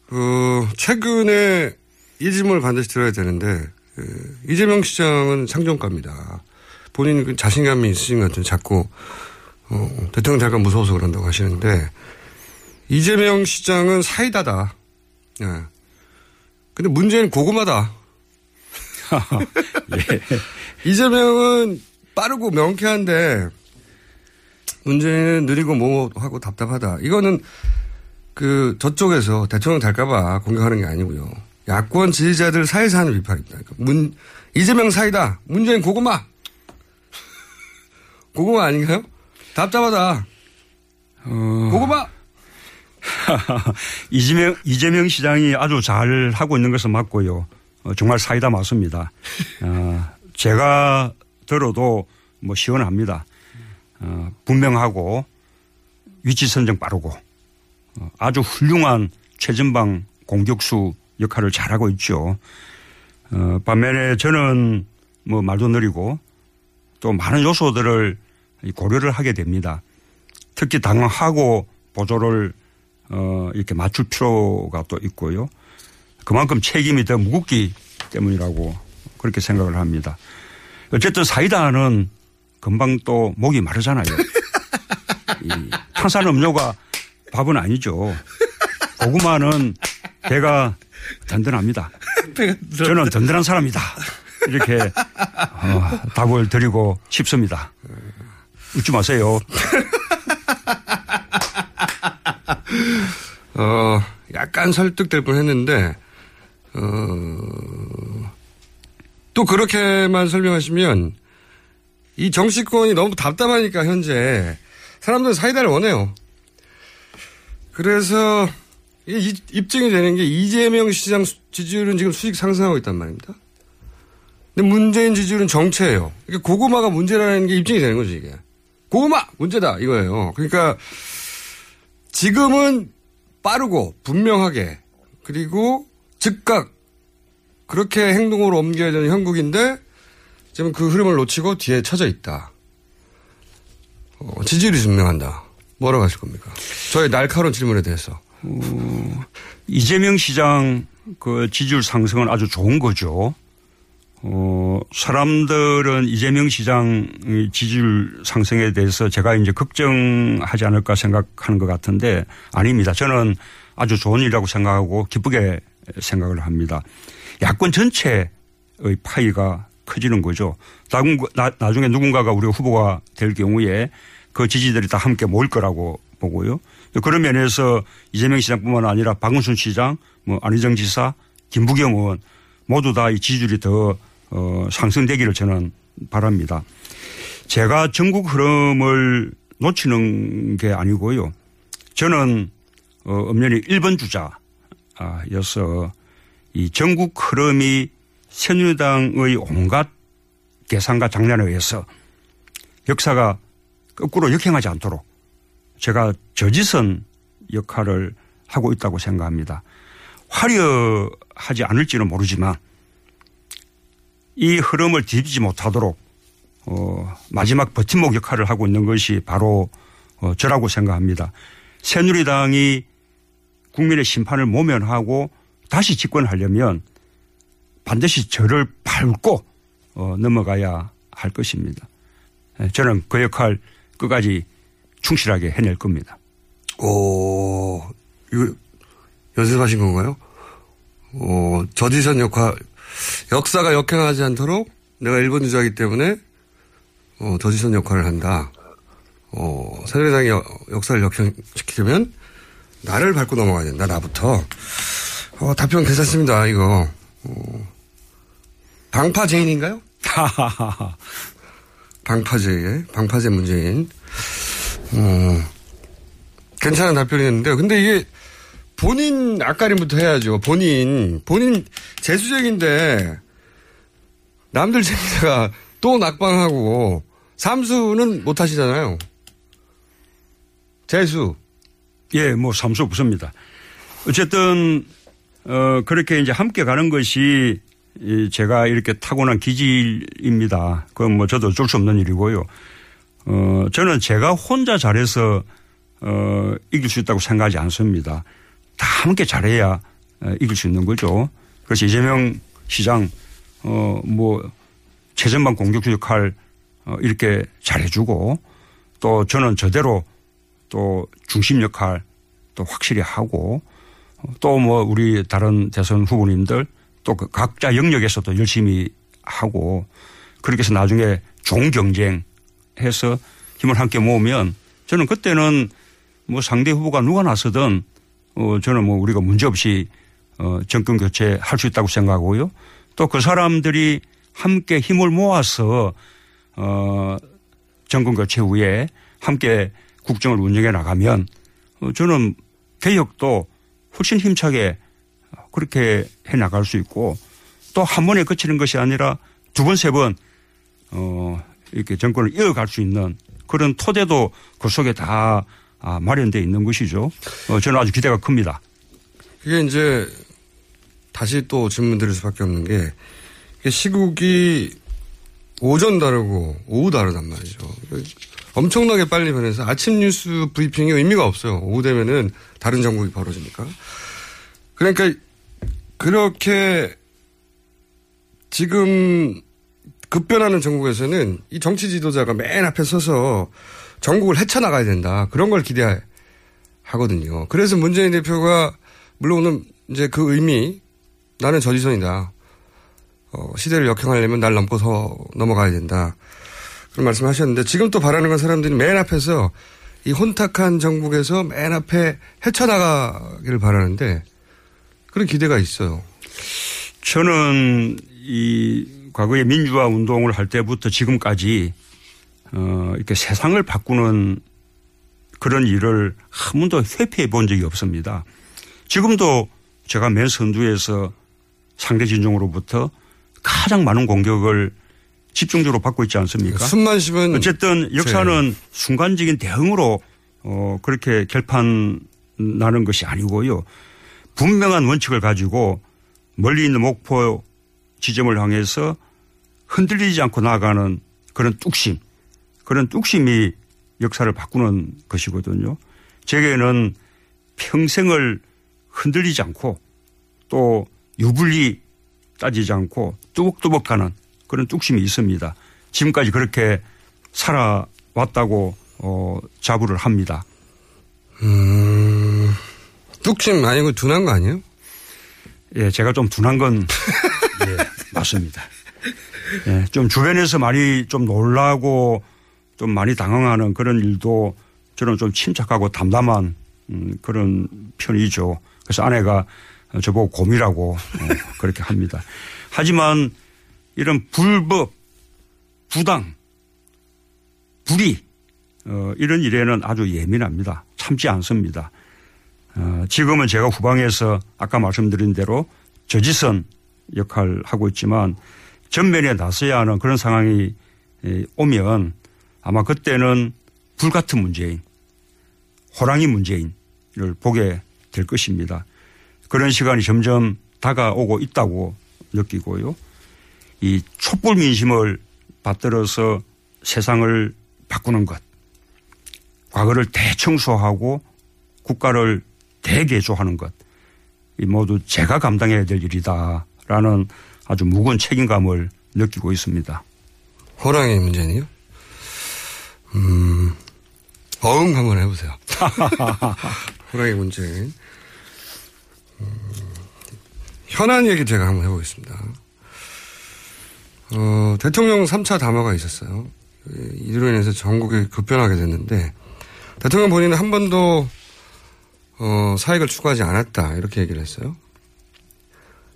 그, 최근에 이 질문을 반드시 들어야 되는데, 그 이재명 시장은 상종가입니다. 본인 그 자신감이 있으신 것 같은 자꾸, 어, 대통령 잠깐 무서워서 그런다고 하시는데, 이재명 시장은 사이다다. 예. 근데 문제는 고구마다. 예. 이재명은 빠르고 명쾌한데, 문제는 느리고 뭐하고 답답하다. 이거는 그 저쪽에서 대통령 될까봐 공격하는 게 아니고요. 야권 지지자들 사이에서 하는 비판입니다. 그러니까 문, 이재명 사이다. 문재인 고구마. 고구마 아닌가요? 답답하다. 어... 고구마. 이재명, 이재명 시장이 아주 잘 하고 있는 것은 맞고요. 어, 정말 사이다 맞습니다. 어, 제가 들어도 뭐 시원합니다. 어, 분명하고 위치 선정 빠르고 어, 아주 훌륭한 최전방 공격수 역할을 잘하고 있죠. 어, 반면에 저는 뭐 말도 느리고 또 많은 요소들을 고려를 하게 됩니다. 특히 당하고 보조를 어, 이렇게 맞출 필요가 또 있고요. 그만큼 책임이 더 무겁기 때문이라고 그렇게 생각을 합니다. 어쨌든 사이다는 금방 또 목이 마르잖아요. 이 탄산음료가 밥은 아니죠. 고구마는 배가 든든합니다. 저는 든든한 사람이다. 이렇게 어, 답을 드리고 싶습니다. 웃지 마세요. 어, 약간 설득될 뻔 했는데, 어, 또 그렇게만 설명하시면 이 정치권이 너무 답답하니까 현재 사람들은 사이다를 원해요. 그래서 입증이 되는 게 이재명 시장 지지율은 지금 수직 상승하고 있단 말입니다. 근데 문재인 지지율은 정체예요. 그러니까 고구마가 문제라는 게 입증이 되는 거죠, 이게. 고구마! 문제다! 이거예요. 그러니까 지금은 빠르고 분명하게 그리고 즉각 그렇게 행동으로 옮겨야 되는 형국인데 지금 그 흐름을 놓치고 뒤에 쳐져 있다. 어, 지지율이 증명한다. 뭐라고 하실 겁니까? 저의 날카로운 질문에 대해서. 어, 이재명 시장 그 지지율 상승은 아주 좋은 거죠. 어, 사람들은 이재명 시장 지지율 상승에 대해서 제가 이제 걱정하지 않을까 생각하는 것 같은데 아닙니다. 저는 아주 좋은 일이라고 생각하고 기쁘게 생각을 합니다. 야권 전체의 파이가 커지는 거죠. 나중에 누군가가 우리가 후보가 될 경우에 그 지지들이 다 함께 모일 거라고 보고요. 그런 면에서 이재명 시장뿐만 아니라 박은순 시장, 뭐 안희정 지사, 김부경 의원 모두 다 이 지지율이 더 어, 상승되기를 저는 바랍니다. 제가 전국 흐름을 놓치는 게 아니고요. 저는 어, 엄연히 1번 주자여서 이 전국 흐름이 새누리당의 온갖 계산과 장난에 의해서 역사가 거꾸로 역행하지 않도록 제가 저지선 역할을 하고 있다고 생각합니다. 화려하지 않을지는 모르지만 이 흐름을 뒤집지 못하도록 어, 마지막 버팀목 역할을 하고 있는 것이 바로 어, 저라고 생각합니다. 새누리당이 국민의 심판을 모면하고 다시 집권하려면 반드시 저를 밟고 어, 넘어가야 할 것입니다. 예, 저는 그 역할 끝까지 충실하게 해낼 겁니다. 오, 이거 연습하신 건가요? 어, 저지선 역할, 역사가 역행하지 않도록 내가 일본 주자이기 때문에 어, 저지선 역할을 한다. 어, 새누리당이 역사를 역행시키려면 나를 밟고 넘어가야 된다. 나부터. 어, 답변 괜찮습니다. 이거. 어, 방파 제인인가요? 방파제, 방파제 문재인. 어, 괜찮은 답변이었는데, 근데 이게 본인 앞가림부터 해야죠. 본인, 본인 재수적인데, 남들 재미다가 또 낙방하고, 삼수는 못 하시잖아요. 재수. 예, 뭐 삼수 없습니다. 어쨌든, 어, 그렇게 이제 함께 가는 것이 제가 이렇게 타고난 기질입니다. 그건 뭐 저도 어쩔 수 없는 일이고요. 어, 저는 제가 혼자 잘해서 어, 이길 수 있다고 생각하지 않습니다. 다 함께 잘해야 어, 이길 수 있는 거죠. 그래서 이재명 시장, 어, 뭐, 최전방 공격수 역할, 어, 이렇게 잘해주고 또 저는 저대로 또 중심 역할 또 확실히 하고 또 뭐 우리 다른 대선 후보님들 또 그 각자 영역에서도 열심히 하고 그렇게 해서 나중에 종 경쟁해서 힘을 함께 모으면 저는 그때는 뭐 상대 후보가 누가 나서든 어 저는 뭐 우리가 문제없이 어 정권 교체 할 수 있다고 생각하고요. 또 그 사람들이 함께 힘을 모아서 어 정권 교체 후에 함께 국정을 운영해 나가면 어 저는 개혁도 훨씬 힘차게 그렇게 해 나갈 수 있고 또 한 번에 그치는 것이 아니라 두 번, 세 번, 어, 이렇게 정권을 이어갈 수 있는 그런 토대도 그 속에 다 아, 마련되어 있는 것이죠. 어, 저는 아주 기대가 큽니다. 그게 이제 다시 또 질문 드릴 수밖에 없는 게 시국이 오전 다르고 오후 다르단 말이죠. 엄청나게 빨리 변해서 아침 뉴스 브리핑이 의미가 없어요. 오후 되면은 다른 정국이 벌어지니까. 그러니까 그렇게 지금 급변하는 전국에서는 이 정치 지도자가 맨 앞에 서서 전국을 헤쳐나가야 된다. 그런 걸 기대하거든요. 그래서 문재인 대표가 물론 이제 그 의미 나는 저지선이다. 어, 시대를 역행하려면 날 넘고서 넘어가야 된다. 그런 말씀 하셨는데 지금 또 바라는 건 사람들이 맨 앞에서 이 혼탁한 정국에서 맨 앞에 헤쳐나가기를 바라는데 그런 기대가 있어요. 저는 이 과거에 민주화 운동을 할 때부터 지금까지 어 이렇게 세상을 바꾸는 그런 일을 한 번도 회피해 본 적이 없습니다. 지금도 제가 맨 선두에서 상대 진영으로부터 가장 많은 공격을 집중적으로 받고 있지 않습니까? 숨만 쉬면 어쨌든 역사는 제... 순간적인 대응으로 어 그렇게 결판 나는 것이 아니고요. 분명한 원칙을 가지고 멀리 있는 목표 지점을 향해서 흔들리지 않고 나아가는 그런 뚝심, 그런 뚝심이 역사를 바꾸는 것이거든요. 제게는 평생을 흔들리지 않고 또 유불리 따지지 않고 뚜벅뚜벅 가는 그런 뚝심이 있습니다. 지금까지 그렇게 살아왔다고 어, 자부를 합니다. 음, 뚝심 아니고 둔한 거 아니에요? 예, 제가 좀 둔한 건 예, 맞습니다. 예, 좀 주변에서 많이 좀 놀라고 좀 많이 당황하는 그런 일도 저는 좀 침착하고 담담한 음, 그런 편이죠. 그래서 아내가 저보고 곰이라고 어, 그렇게 합니다. 하지만 이런 불법, 부당, 불의 어, 이런 일에는 아주 예민합니다. 참지 않습니다. 어, 지금은 제가 후방에서 아까 말씀드린 대로 저지선 역할을 하고 있지만 전면에 나서야 하는 그런 상황이 오면 아마 그때는 불같은 문재인, 호랑이 문재인을 보게 될 것입니다. 그런 시간이 점점 다가오고 있다고 느끼고요. 이 촛불 민심을 받들어서 세상을 바꾸는 것, 과거를 대청소하고 국가를 대개조하는 것, 이 모두 제가 감당해야 될 일이다라는 아주 무거운 책임감을 느끼고 있습니다. 호랑이 문제는요? 음, 어음 한번 해보세요. 호랑이 문제인. 음, 현안 얘기 제가 한번 해보겠습니다. 어, 대통령 3차 담화가 있었어요. 이로 인해서 전국이 급변하게 됐는데, 대통령 본인은 한 번도, 어, 사익을 추구하지 않았다. 이렇게 얘기를 했어요.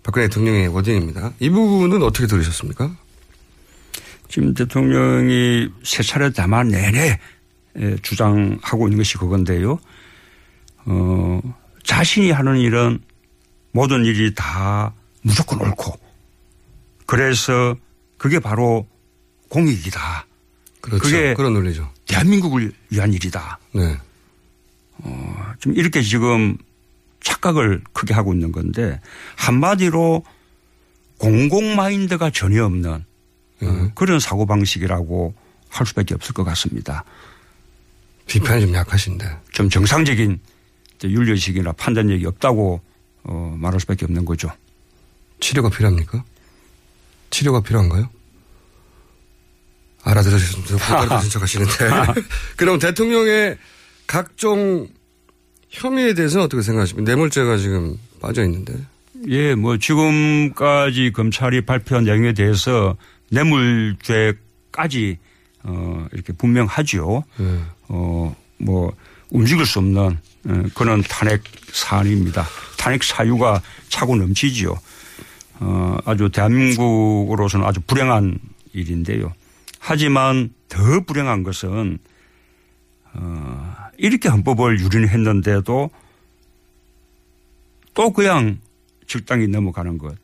박근혜 대통령의 워딩입니다. 이 부분은 어떻게 들으셨습니까? 지금 대통령이 세 차례 담화 내내 주장하고 있는 것이 그건데요. 어, 자신이 하는 일은 모든 일이 다 무조건 옳고 그래서 그게 바로 공익이다. 그렇죠. 그게 그런 논리죠. 대한민국을 위한 일이다. 네. 어, 좀 이렇게 지금 착각을 크게 하고 있는 건데 한마디로 공공 마인드가 전혀 없는 음. 그런 사고 방식이라고 할 수밖에 없을 것 같습니다. 비판이 좀 약하신데. 좀 정상적인 윤리의식이나 판단력이 없다고 어, 말할 수밖에 없는 거죠. 치료가 필요합니까? 치료가 필요한가요? 알아들으셨으면 알아들으신 척 하시는데. 그럼 대통령의 각종 혐의에 대해서는 어떻게 생각하십니까? 뇌물죄가 지금 빠져 있는데. 예, 뭐 지금까지 검찰이 발표한 내용에 대해서 뇌물죄까지 어 이렇게 분명하죠. 네. 어 뭐 움직일 수 없는 그런 탄핵 사안입니다. 탄핵 사유가 차고 넘치지요. 어 아주 대한민국으로서는 아주 불행한 일인데요. 하지만 더 불행한 것은 어 이렇게 헌법을 유린했는데도 또 그냥 적당히 넘어가는 것.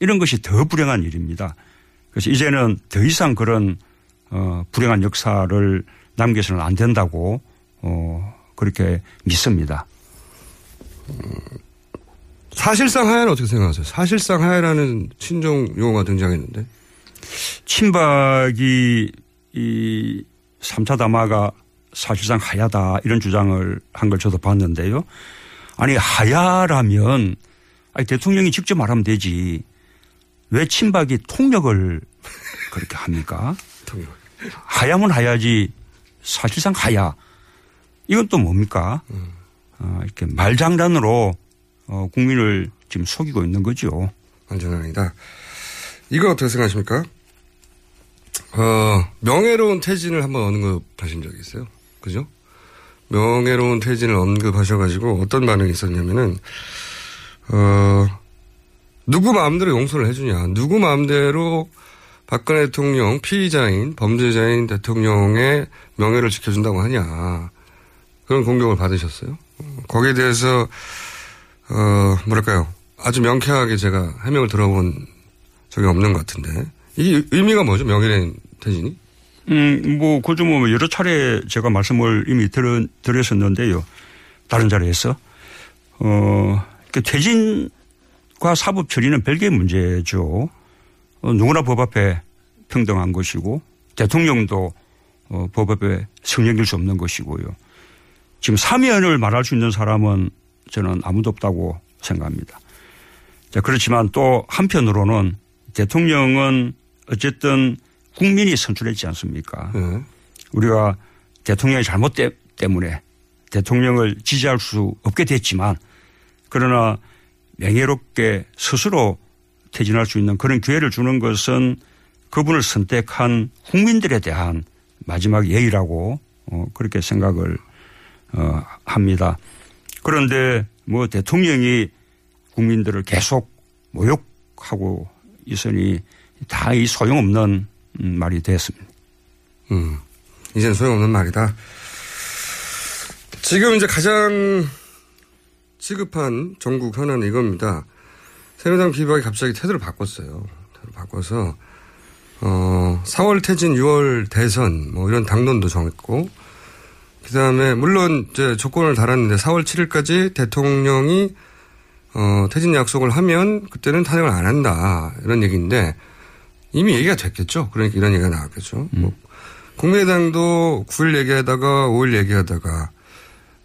이런 것이 더 불행한 일입니다. 그래서 이제는 더 이상 그런 어, 불행한 역사를 남겨서는 안 된다고 어, 그렇게 믿습니다. 사실상 하야는 어떻게 생각하세요? 사실상 하야라는 친정 용어가 등장했는데. 친박이 이 3차 담화가 사실상 하야다 이런 주장을 한 걸 저도 봤는데요. 아니 하야라면 아니 대통령이 직접 말하면 되지. 왜 친박이 통역을 그렇게 합니까? 통역. 하야면 하야지 사실상 하야. 이건 또 뭡니까? 음. 어, 이렇게 말장난으로 어, 국민을 지금 속이고 있는 거죠. 완전 아니다. 이거 어떻게 생각하십니까? 어, 명예로운 퇴진을 한번 언급하신 적이 있어요. 그죠? 명예로운 퇴진을 언급하셔가지고 어떤 반응이 있었냐면은, 어, 누구 마음대로 용서를 해주냐. 누구 마음대로 박근혜 대통령 피의자인 범죄자인 대통령의 명예를 지켜준다고 하냐. 그런 공격을 받으셨어요. 거기에 대해서, 어, 뭐랄까요. 아주 명쾌하게 제가 해명을 들어본 적이 없는 것 같은데. 이게 의미가 뭐죠? 명예로운 퇴진이? 음, 뭐, 그좀 뭐 여러 차례 제가 말씀을 이미 드려, 드렸었는데요. 다른 자리에서. 어, 퇴진 과 사법 처리는 별개의 문제죠. 어, 누구나 법 앞에 평등한 것이고 대통령도 어, 법에 성령일 수 없는 것이고요. 지금 사면을 말할 수 있는 사람은 저는 아무도 없다고 생각합니다. 자, 그렇지만 또 한편으로는 대통령은 어쨌든 국민이 선출했지 않습니까? 네. 우리가 대통령의 잘못 때문에 대통령을 지지할 수 없게 됐지만 그러나 명예롭게 스스로 퇴진할 수 있는 그런 기회를 주는 것은 그분을 선택한 국민들에 대한 마지막 예의라고 어, 그렇게 생각을 어, 합니다. 그런데 뭐 대통령이 국민들을 계속 모욕하고 있으니 다 이 소용없는 음, 말이 됐습니다. 음, 이제는 소용없는 말이다. 지금 이제 가장 시급한 전국 현안은 이겁니다. 새누리당 비박이 갑자기 태도를 바꿨어요. 태도를 바꿔서 어 4월 퇴진, 6월 대선 뭐 이런 당론도 정했고 그다음에 물론 이제 조건을 달았는데 4월 7일까지 대통령이 어 퇴진 약속을 하면 그때는 탄핵을 안 한다 이런 얘기인데 이미 얘기가 됐겠죠. 그러니까 이런 얘기가 나왔겠죠. 뭐 국민의당도 9일 얘기하다가 5일 얘기하다가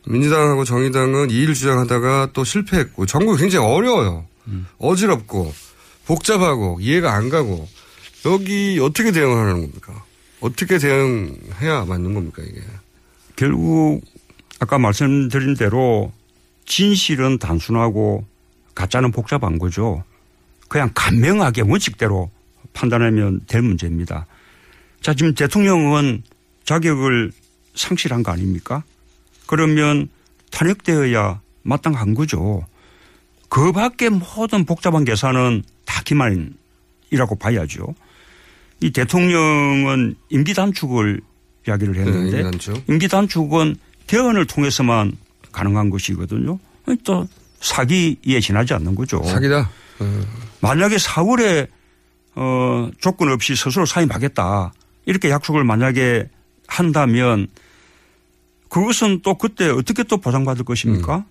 민주당하고 정의당은 2일 주장하다가 또 실패했고 전국이 굉장히 어려워요. 어지럽고 복잡하고 이해가 안 가고 여기 어떻게 대응하는 겁니까? 어떻게 대응해야 맞는 겁니까 이게? 결국 아까 말씀드린 대로 진실은 단순하고 가짜는 복잡한 거죠. 그냥 간명하게 원칙대로 판단하면 될 문제입니다. 자, 지금 대통령은 자격을 상실한 거 아닙니까? 그러면 탄핵되어야 마땅한 거죠. 그 밖에 모든 복잡한 계산은 다 기만이라고 봐야죠. 이 대통령은 임기 단축을 이야기를 했는데 네, 임기 단축. 임기 단축은 대언을 통해서만 가능한 것이거든요. 또 사기에 지나지 않는 거죠. 사기다. 만약에 4월에 어, 조건 없이 스스로 사임하겠다 이렇게 약속을 만약에 한다면 그것은 또 그때 어떻게 또 보상받을 것입니까? 음.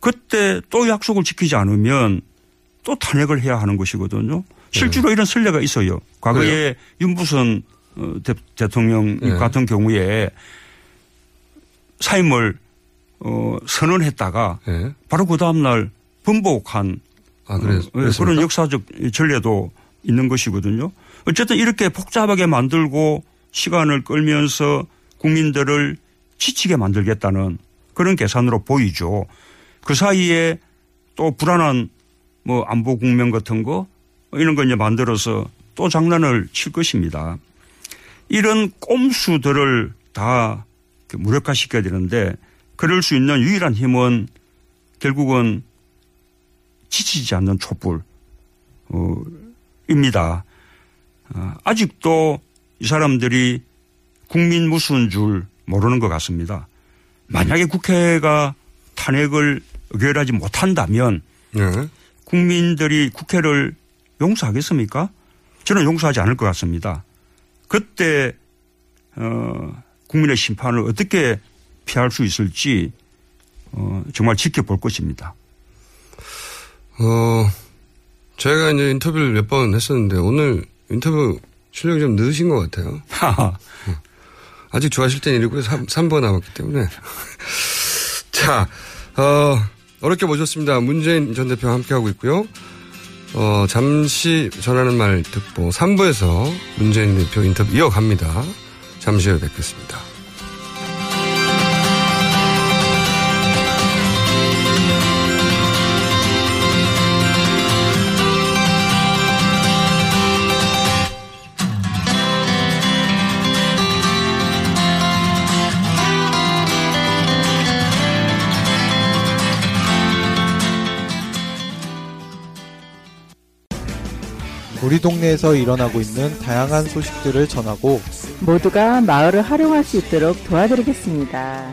그때 또 약속을 지키지 않으면 또 탄핵을 해야 하는 것이거든요. 실제로 이런 선례가 있어요. 과거에 네. 그래요? 윤부선 어, 대, 대통령 네. 같은 경우에 사임을 어, 선언했다가 바로 그 다음날 번복한 아, 그래, 어, 예? 그런 역사적 전례도 있는 것이거든요. 어쨌든 이렇게 복잡하게 만들고 시간을 끌면서 국민들을 지치게 만들겠다는 그런 계산으로 보이죠. 그 사이에 또 불안한 뭐 안보 국면 같은 거 이런 거 이제 만들어서 또 장난을 칠 것입니다. 이런 꼼수들을 다 무력화시켜야 되는데 그럴 수 있는 유일한 힘은 결국은 지치지 않는 촛불, 어, 입니다. 아, 아직도 이 사람들이 국민 무수인 줄 모르는 것 같습니다. 만약에 국회가 탄핵을 의결하지 못한다면 국민들이 국회를 용서하겠습니까? 저는 용서하지 않을 것 같습니다. 그때 어, 국민의 심판을 어떻게 피할 수 있을지 어, 정말 지켜볼 것입니다. 어, 제가 이제 인터뷰를 몇 번 했었는데 오늘 인터뷰 실력이 좀 늦으신 것 같아요. 어. 아직 좋아하실 땐 이르고 3, 3번 남았기 때문에. 자, 어, 어렵게 모셨습니다. 문재인 전 대표와 함께하고 있고요. 어, 잠시 전하는 말 듣고 3부에서 문재인 대표 인터뷰 이어갑니다. 잠시 후에 뵙겠습니다. 우리 동네에서 일어나고 있는 다양한 소식들을 전하고 모두가 마을을 활용할 수 있도록 도와드리겠습니다.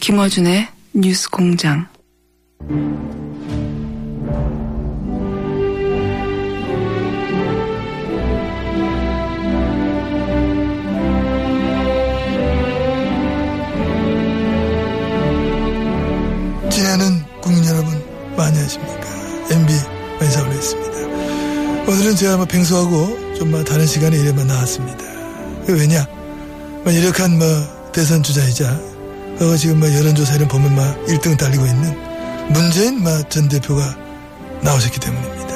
김어준의 뉴스 공장. 지내는 국민 여러분 많이 하십니까? MB 만사로 했습니다. 오늘은 제가 뭐 뱅수하고 좀뭐 다른 시간에 이래만 나왔습니다. 그 왜냐? 뭐 이력한 뭐 대선 주자이자 어 지금 뭐 여론조사 이런 보면 막 1등 달리고 있는 문재인 전 대표가 나오셨기 때문입니다.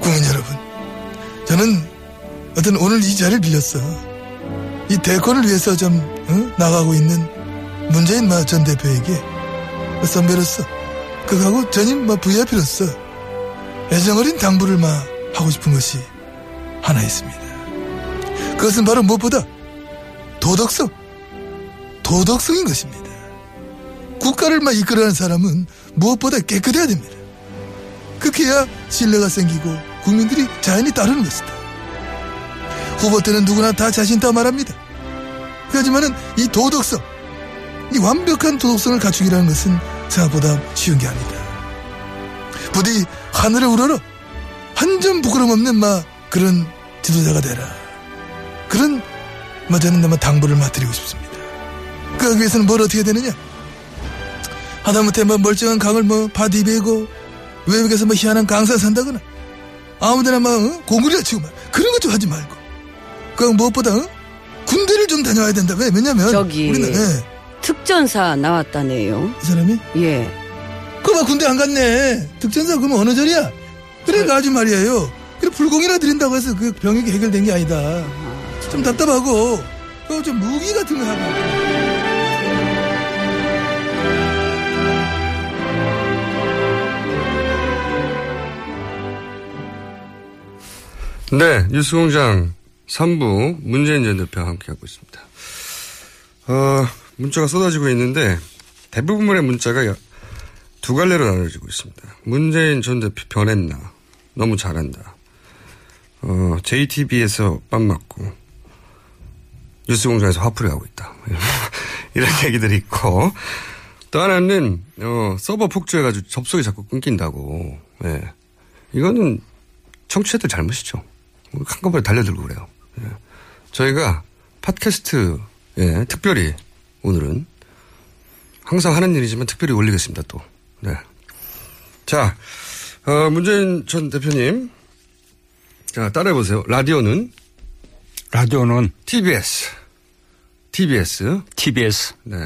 국민 여러분, 저는 어떤 오늘 이 자리를 빌렸어. 이 대권을 위해서 좀 어? 나가고 있는 문재인 전 대표에게 뭐 선배로서 그하고 전임 뭐 VIP로서 애정어린 당부를 막 하고 싶은 것이 하나 있습니다. 그것은 바로 무엇보다 도덕성, 도덕성인 것입니다. 국가를 막 이끌어가는 사람은 무엇보다 깨끗해야 됩니다. 그렇게 해야 신뢰가 생기고 국민들이 자연히 따르는 것이다. 후보 때는 누구나 다 자신 있다 말합니다. 하지만은 이 도덕성, 이 완벽한 도덕성을 갖추기라는 것은 생각보다 쉬운 게 아니다. 부디 하늘을 우러러 한 점 부끄럼 없는 마 그런 지도자가 되라. 그런 뭐 저는 너무 당부를 맡드리고 싶습니다. 그러기 위해서는 뭘 어떻게 되느냐? 하다못해 뭐 멀쩡한 강을 뭐 바디 베고 외국에서 뭐 희한한 강사 산다거나 아무데나 막 어? 공구리가 치고 막 그런 것 좀 하지 말고 그 무엇보다 어? 군대를 좀 다녀와야 된다. 왜? 왜냐면 저기 우리는 예. 특전사 나왔다네요. 이 사람이? 예. 그봐 군대 안 갔네. 특전사 그러면 어느 절이야? 그래 가지 말이에요. 그래 불공이나 드린다고 해서 그 병역이 해결된 게 아니다. 좀 답답하고 그좀 무기 같은 거 하고. 네, 뉴스공장 3부 문재인 전 대표와 함께하고 있습니다. 어, 문자가 쏟아지고 있는데 대부분의 문자가 두 갈래로 나눠지고 있습니다. 문재인 전 대표 변했나? 너무 잘한다. 어, JTB에서 빰 맞고 뉴스공장에서 화풀이 하고 있다. 이런 얘기들이 있고 또 하나는 어, 서버 폭주해가지고 접속이 자꾸 끊긴다고. 예. 이거는 청취자들 잘못이죠. 한꺼번에 달려들고 그래요. 예. 저희가 팟캐스트 예, 특별히 오늘은 항상 하는 일이지만 특별히 올리겠습니다 또. 네. 자, 어, 문재인 전 대표님. 자, 따라해보세요. 라디오는? 라디오는? TBS. TBS. TBS. 네.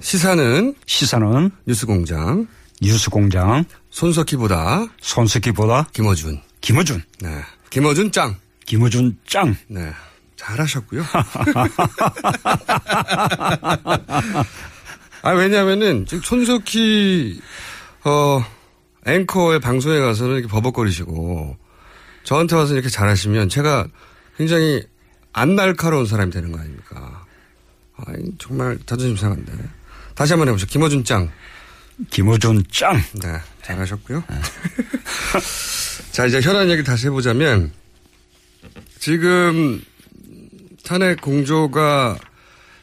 시사는? 시사는? 뉴스공장. 뉴스공장. 손석희보다? 손석희보다? 김어준. 김어준. 네. 김어준 짱. 김어준 짱. 네. 잘하셨고요. 아, 왜냐면은, 지금 손석희, 어, 앵커의 방송에 가서는 이렇게 버벅거리시고, 저한테 와서 이렇게 잘하시면 제가 굉장히 안 날카로운 사람이 되는 거 아닙니까? 아, 정말 자존심 상한데. 다시 한번 해보죠. 김어준 짱. 김어준 짱. 네. 잘하셨고요. 자, 이제 현안 얘기 다시 해보자면, 지금 탄핵 공조가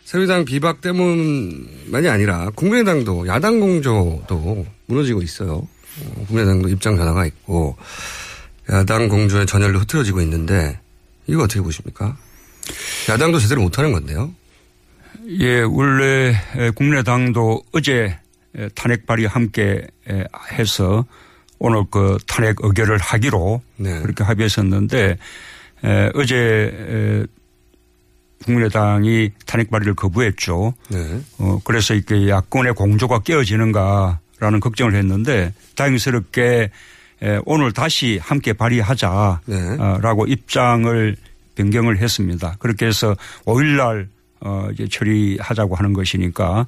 새누리당 비박 때문만이 아니라 국민의당도 야당 공조도 무너지고 있어요. 어, 국민의당도 입장 변화가 있고 야당 공조의 전열로 흐트러지고 있는데 이거 어떻게 보십니까? 야당도 제대로 못하는 건데요. 예, 원래 국민의당도 어제 탄핵 발의 함께 해서 오늘 그 탄핵 의결을 하기로 네. 그렇게 합의했었는데 어제 국민의당이 탄핵 발의를 거부했죠. 네. 어, 그래서 이렇게 야권의 공조가 깨어지는가라는 걱정을 했는데 다행스럽게 에, 오늘 다시 함께 발의하자라고 네. 입장을 변경을 했습니다. 그렇게 해서 5일날 어, 이제 처리하자고 하는 것이니까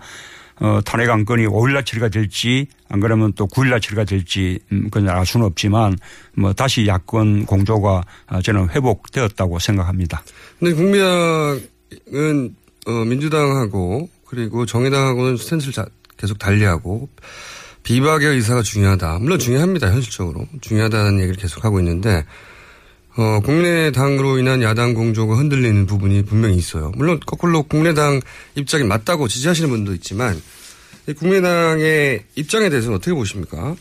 어, 탄핵 안건이 5일날 처리가 될지 안 그러면 또 9일날 처리가 될지 음, 그건 알 수는 없지만 뭐 다시 야권 공조가 아, 저는 회복되었다고 생각합니다. 근데 국민당은 어, 민주당하고 그리고 정의당하고는 스탠스를 자- 계속 달리하고 비박의 의사가 중요하다. 물론 중요합니다. 현실적으로. 중요하다는 얘기를 계속 하고 있는데 어, 국민의당으로 인한 야당 공조가 흔들리는 부분이 분명히 있어요. 물론 거꾸로 국민의당 입장이 맞다고 지지하시는 분도 있지만 이 국민의당의 입장에 대해서는 어떻게 보십니까?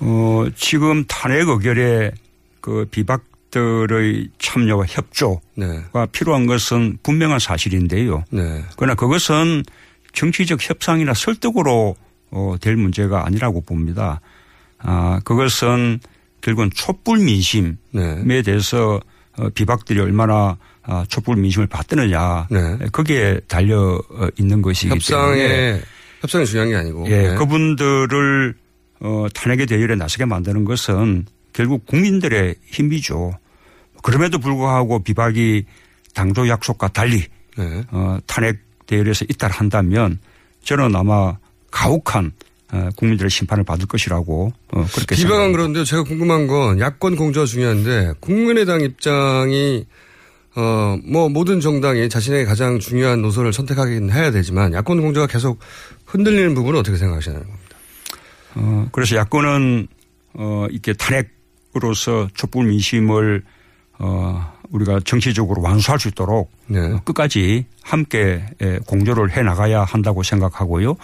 어, 지금 탄핵 의결에 그 비박들의 참여와 협조가 네. 필요한 것은 분명한 사실인데요. 네. 그러나 그것은 정치적 협상이나 설득으로 어, 될 문제가 아니라고 봅니다. 아, 그것은 결국은 촛불 민심에 네. 대해서 어, 비박들이 얼마나 아, 촛불 민심을 받드느냐 거기에 달려 어, 있는 것이기 네. 협상에 때문에 협상이 중요한 게 아니고. 예, 네. 그분들을 어, 탄핵의 대열에 나서게 만드는 것은 결국 국민들의 힘이죠. 그럼에도 불구하고 비박이 당조 약속과 달리 네. 어, 탄핵 대열에서 이탈한다면 저는 아마 가혹한 어, 국민들의 심판을 받을 것이라고 어, 그렇게 비방은 생각합니다. 그런데요. 제가 궁금한 건 야권 공조가 중요한데 국민의당 입장이 어 뭐 모든 정당이 자신의 가장 중요한 노선을 선택하긴 해야 되지만 야권 공조가 계속 흔들리는 부분은 어떻게 생각하시나요? 어, 그래서 야권은 어, 이렇게 탄핵으로서 촛불 민심을 어, 우리가 정치적으로 완수할 수 있도록 어, 끝까지 함께 에, 공조를 해 나가야 한다고 생각하고요.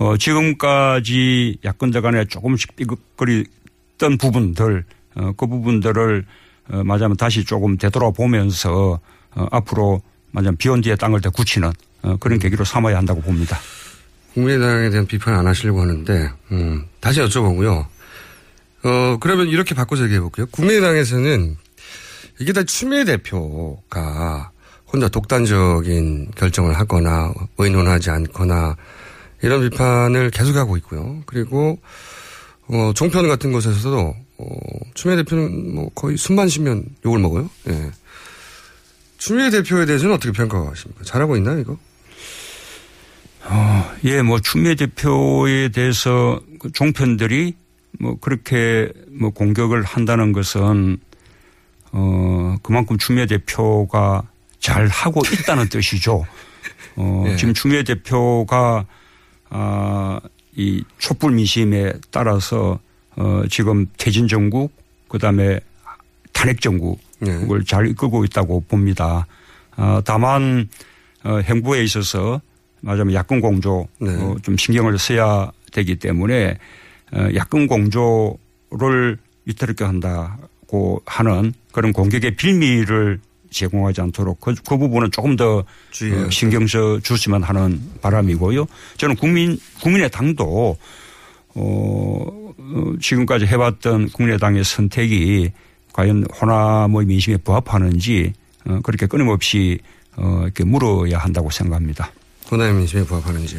어, 지금까지 야권들 간에 조금씩 삐걱거리던 부분들, 어, 그 부분들을 어, 말하자면 다시 조금 되돌아보면서 어, 앞으로 말하자면 비온 뒤에 땅을 더 굳히는 어, 그런 계기로 삼아야 한다고 봅니다. 국민의당에 대한 비판 안 하시려고 하는데 음, 다시 여쭤보고요. 어 그러면 이렇게 바꿔서 얘기해 볼게요. 국민의당에서는 이게 다 추미애 대표가 혼자 독단적인 결정을 하거나 의논하지 않거나 이런 비판을 계속하고 있고요. 그리고 어, 종편 같은 곳에서도 어, 추미애 대표는 뭐 거의 숨만 쉬면 욕을 먹어요. 예. 추미애 대표에 대해서는 어떻게 평가하십니까? 잘하고 있나요, 이거? 어, 예, 뭐 추미애 대표에 대해서 그 종편들이 뭐 그렇게 뭐 공격을 한다는 것은 어 그만큼 추미애 대표가 잘 하고 있다는 뜻이죠. 어 예. 지금 추미애 대표가 아 이 촛불 민심에 따라서 어 지금 퇴진 정국 그다음에 탄핵 정국을 잘 이끌고 있다고 봅니다. 아 다만 어 행보에 있어서 말하자면 야권 공조 어, 좀 신경을 써야 되기 때문에 어, 야권 공조를 위태롭게 한다고 하는 그런 공격의 빌미를 제공하지 않도록 그, 그 부분은 조금 더 어, 신경 써 주시면 하는 바람이고요. 저는 국민 국민의 당도 어, 어, 지금까지 해왔던 국민의당의 선택이 과연 호남의 민심에 부합하는지 어, 그렇게 끊임없이 어, 이렇게 물어야 한다고 생각합니다. 호남의 민심에 부합하는지.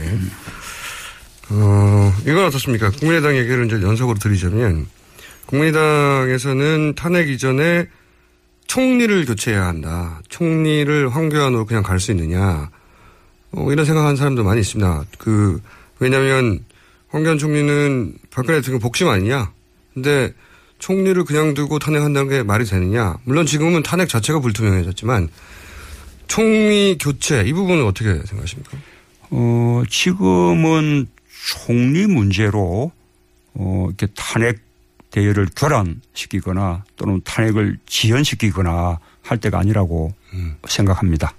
어, 이건 어떻습니까? 국민의당 얘기를 이제 연속으로 드리자면, 국민의당에서는 탄핵 이전에 총리를 교체해야 한다. 총리를 황교안으로 그냥 갈 수 있느냐. 어, 이런 생각하는 사람도 많이 있습니다. 그, 왜냐면, 황교안 총리는 박근혜 대통령 복심 아니냐? 근데 총리를 그냥 두고 탄핵한다는 게 말이 되느냐? 물론 지금은 탄핵 자체가 불투명해졌지만, 총리 교체, 이 부분은 어떻게 생각하십니까? 어, 지금은 총리 문제로 어, 이렇게 탄핵 대열을 교란시키거나 또는 탄핵을 지연시키거나 할 때가 아니라고 생각합니다.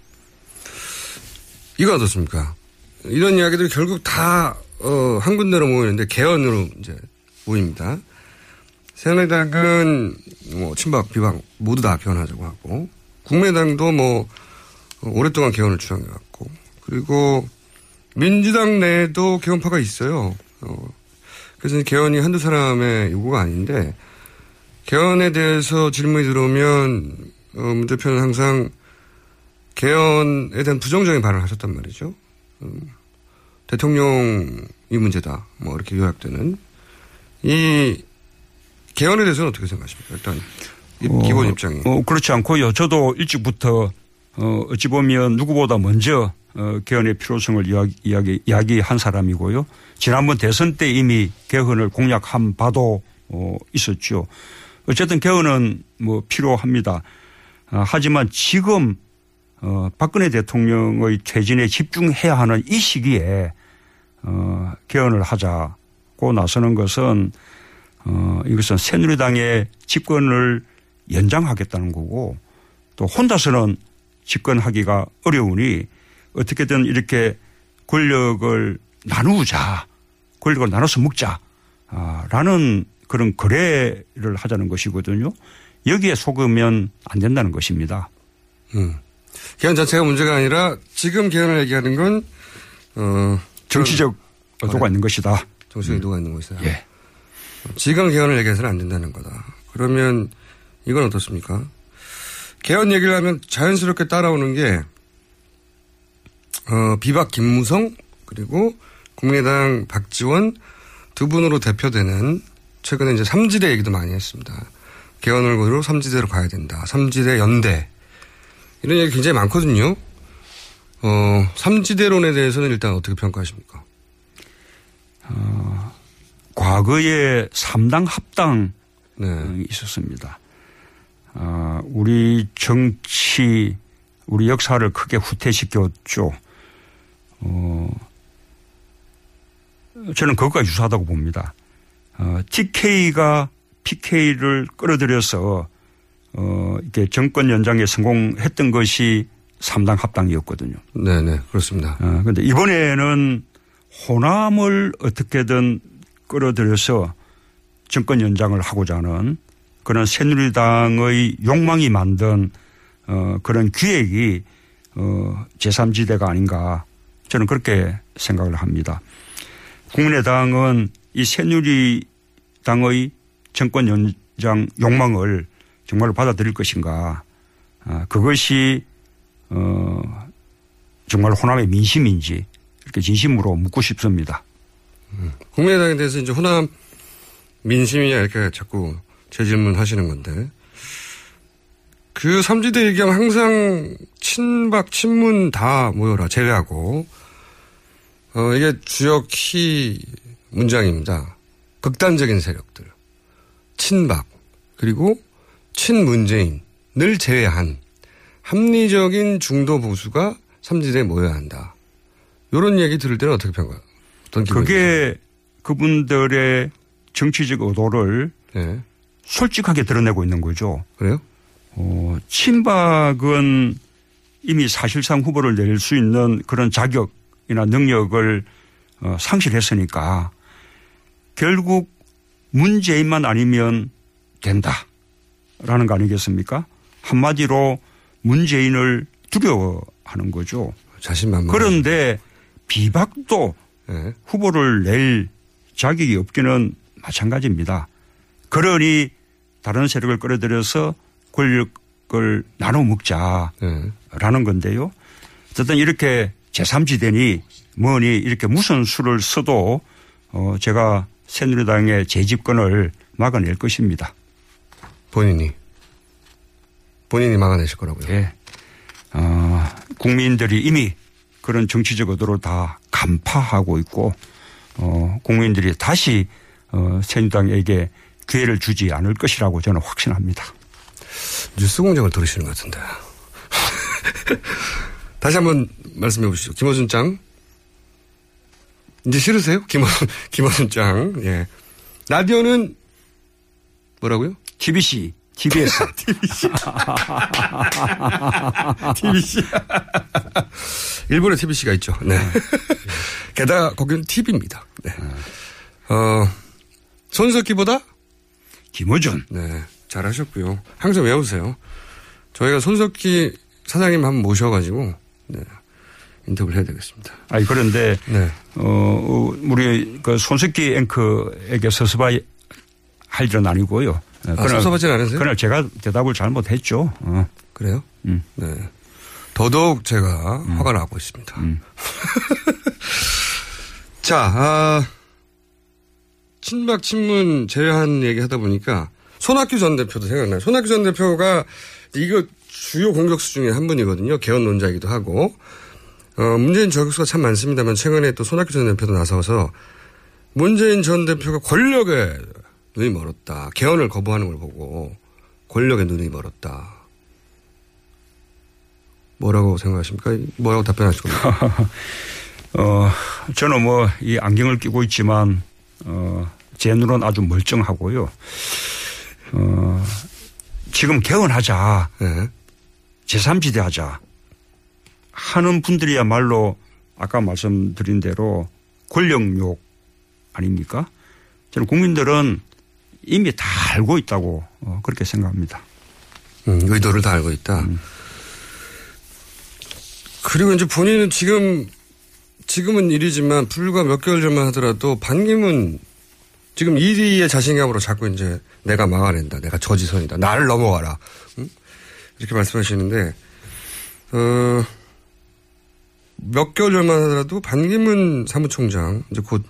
이거 어떻습니까? 이런 이야기들이 결국 다, 어, 한 군데로 모이는데 개헌으로 이제 모입니다. 새누리당은 뭐 친박, 비박 모두 다 개헌하자고 하고, 국민의당도 뭐, 어, 오랫동안 개헌을 주장해왔고, 그리고 민주당 내에도 개헌파가 있어요. 어, 그래서 개헌이 한두 사람의 요구가 아닌데, 개헌에 대해서 질문이 들어오면, 어, 문 대표는 항상 개헌에 대한 부정적인 발언을 하셨단 말이죠. 음, 대통령이 문제다. 뭐 이렇게 요약되는 이 개헌에 대해서는 어떻게 생각하십니까? 일단 어, 기본 입장이. 어, 그렇지 않고요. 저도 일찍부터 어, 어찌 보면 누구보다 먼저 어, 개헌의 필요성을 이야기, 이야기, 이야기한 사람이고요. 지난번 대선 때 이미 개헌을 공약한 바도 어, 있었죠. 어쨌든 개헌은 뭐 필요합니다. 아, 하지만 지금 어, 박근혜 대통령의 퇴진에 집중해야 하는 이 시기에 어, 개헌을 하자고 나서는 것은 어, 이것은 새누리당의 집권을 연장하겠다는 거고 또 혼자서는 집권하기가 어려우니 어떻게든 이렇게 권력을 나누자 권력을 나눠서 먹자 아, 라는 그런 거래를 하자는 것이거든요. 여기에 속으면 안 된다는 것입니다. 음. 개헌 자체가 문제가 아니라 지금 개헌을 얘기하는 건 어, 정치적 의도가 있는 것이다. 정치적 의도가 있는 것이다. 예. 지금 개헌을 얘기해서는 안 된다는 거다. 그러면 이건 어떻습니까? 개헌 얘기를 하면 자연스럽게 따라오는 게 어, 비박 김무성 그리고 국민의당 박지원 두 분으로 대표되는 최근에 이제 삼지대 얘기도 많이 했습니다. 개헌을 고로 삼지대로 가야 된다. 삼지대 연대 이런 얘기 굉장히 많거든요. 어, 삼지대론에 대해서는 일단 어떻게 평가하십니까? 어, 과거에 삼당 합당 네. 있었습니다. 어, 우리 정치, 우리 역사를 크게 후퇴시켰죠. 어, 저는 그것과 유사하다고 봅니다. 어, TK가 PK를 끌어들여서 어, 이렇게 정권 연장에 성공했던 것이 삼당 합당이었거든요. 네네, 그렇습니다. 어, 근데 이번에는 호남을 어떻게든 끌어들여서 정권 연장을 하고자 하는 그런 새누리당의 욕망이 만든 어, 그런 기획이 어, 제3지대가 아닌가 저는 그렇게 생각을 합니다. 국민의당은 이 새누리당의 정권 연장 욕망을 정말로 받아들일 것인가 아, 그것이 어, 정말 호남의 민심인지 이렇게 진심으로 묻고 싶습니다. 음. 국민의당에 대해서 이제 호남 민심이냐 이렇게 자꾸 재질문 하시는 건데 그 삼지대 얘기하면 항상 친박, 친문 다 모여라 제외하고 어, 이게 주역 키 문장입니다. 극단적인 세력들, 친박, 그리고 친문재인을 제외한 합리적인 중도 보수가 삼지대에 모여야 한다. 이런 얘기 들을 때는 어떻게 평가해요? 그게 그분들의 정치적 의도를 네. 솔직하게 드러내고 있는 거죠. 그래요? 어, 친박은 이미 사실상 후보를 낼수 있는 그런 자격이나 능력을 어, 상실했으니까 결국 문재인만 아니면 된다라는 거 아니겠습니까? 한마디로 문재인을 두려워하는 거죠. 자신만만. 그런데 비박도 네. 후보를 낼 자격이 없기는 마찬가지입니다. 그러니 다른 세력을 끌어들여서 권력을 나눠 먹자라는 건데요. 어쨌든 이렇게 제3지대니 뭐니 이렇게 무슨 수를 써도 어 제가 새누리당의 재집권을 막아낼 것입니다. 본인이 본인이 막아내실 거라고요. 예. 어, 국민들이 이미 그런 정치적 의도를 다 간파하고 있고 어, 국민들이 다시 어, 새누리당에게 기회를 주지 않을 것이라고 저는 확신합니다. 뉴스 공장을 들으시는 것 같은데. 다시 한번 말씀해 보시죠. 김호준 짱. 이제 싫으세요? 김호준, 김호준 짱. 예. 라디오는 뭐라고요? TBC. TBS. TBC. TBC. 일본에 TBC가 있죠. 네. 게다가 거기는 TV입니다. 네. 어, 손석기보다? 김호준. 네. 잘하셨고요. 항상 외우세요. 저희가 손석기 사장님 한번 모셔가지고, 네. 인터뷰를 해야 되겠습니다. 아니, 그런데, 네. 어, 우리 그 손석기 앵커에게 서서바이 할 일은 아니고요. 아, 섭섭하진 않으세요? 그날 제가 대답을 잘못했죠. 어. 그래요? 음. 네. 더더욱 제가 음. 화가 나고 있습니다. 자, 아, 친박 친문 제외한 얘기 하다 보니까 손학규 전 대표도 생각나요. 손학규 전 대표가 이거 주요 공격수 중에 한 분이거든요. 개헌 논자이기도 하고. 어, 문재인 저격수가 참 많습니다만 최근에 또 손학규 전 대표도 나서서 문재인 전 대표가 권력에 눈이 멀었다. 개헌을 거부하는 걸 보고 권력에 눈이 멀었다. 뭐라고 생각하십니까? 뭐라고 답변하실 겁니까? 어, 저는 뭐 이 안경을 끼고 있지만 어, 제 눈은 아주 멀쩡하고요. 어, 지금 개헌하자. 네. 제3지대 하자. 하는 분들이야말로 아까 말씀드린 대로 권력욕 아닙니까? 저는 국민들은 이미 다 알고 있다고 어, 그렇게 생각합니다. 음, 의도를 다 알고 있다. 그리고 이제 본인은 지금 지금은 일이지만 불과 몇 개월 전만 하더라도 반기문 지금 1위의 자신감으로 자꾸 이제 내가 막아낸다. 내가 저지선이다. 나를 넘어가라. 응? 이렇게 말씀하시는데 어, 몇 개월 전만 하더라도 반기문 사무총장 이제 곧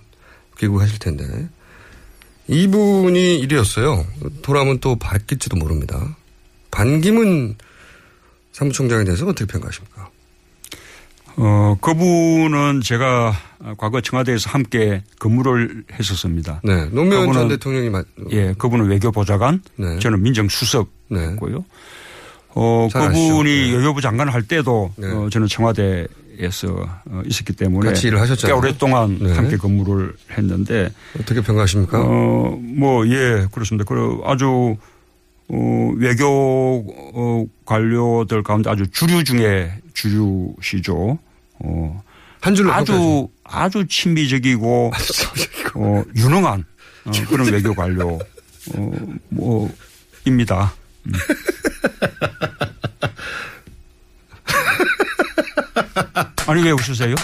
귀국하실 텐데 이분이 1위였어요. 돌아오면 또 바뀔지도 모릅니다. 반기문 사무총장에 대해서 어떻게 평가하십니까? 어, 그분은 제가 과거 청와대에서 함께 근무를 했었습니다. 네. 노무현 전 그분은 대통령이 맞, 예, 그분은 외교보좌관, 네. 저는 민정수석이었고요. 어, 잘 아시죠? 그분이 네. 외교부 장관 할 때도 네. 어, 저는 청와대에서 어, 있었기 때문에 같이 일을 하셨잖아요. 꽤 오랫동안 네. 함께 근무를 했는데 어떻게 평가하십니까? 어, 뭐, 예, 그렇습니다. 그 아주, 어, 외교, 어, 관료들 가운데 아주 주류 중에 주류시죠. 어. 한 줄로 아주, 아주 친미적이고, 어, 유능한 어, 그런 외교 관료, 어, 뭐, 입니다. 음. 아니, 왜 웃으세요?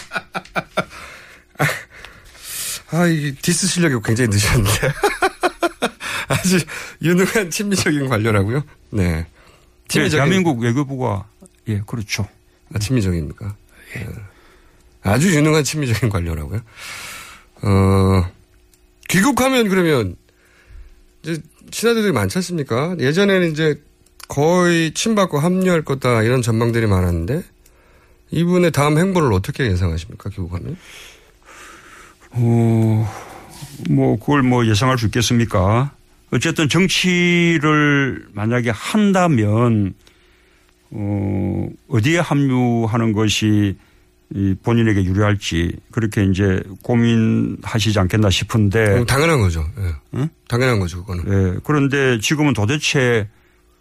아, 이 디스 실력이 굉장히 늘었는데. 아주 유능한 친미적인 관료라고요? 네. 네, 대한민국 외교부가, 예, 그렇죠. 아, 친미적입니까? 예. 아주 유능한 친미적인 관료라고요? 어, 귀국하면 그러면, 이제, 친아들이 많지 않습니까? 예전에는 이제 거의 친받고 합류할 거다 이런 전망들이 많았는데, 이분의 다음 행보를 어떻게 예상하십니까? 귀국하면? 어, 뭐, 그걸 뭐 예상할 수 있겠습니까? 어쨌든 정치를 만약에 한다면, 어, 어디에 합류하는 것이 이 본인에게 유리할지 그렇게 이제 고민하시지 않겠나 싶은데. 어, 당연한 거죠. 예. 응? 당연한 거죠, 그거는. 예. 그런데 지금은 도대체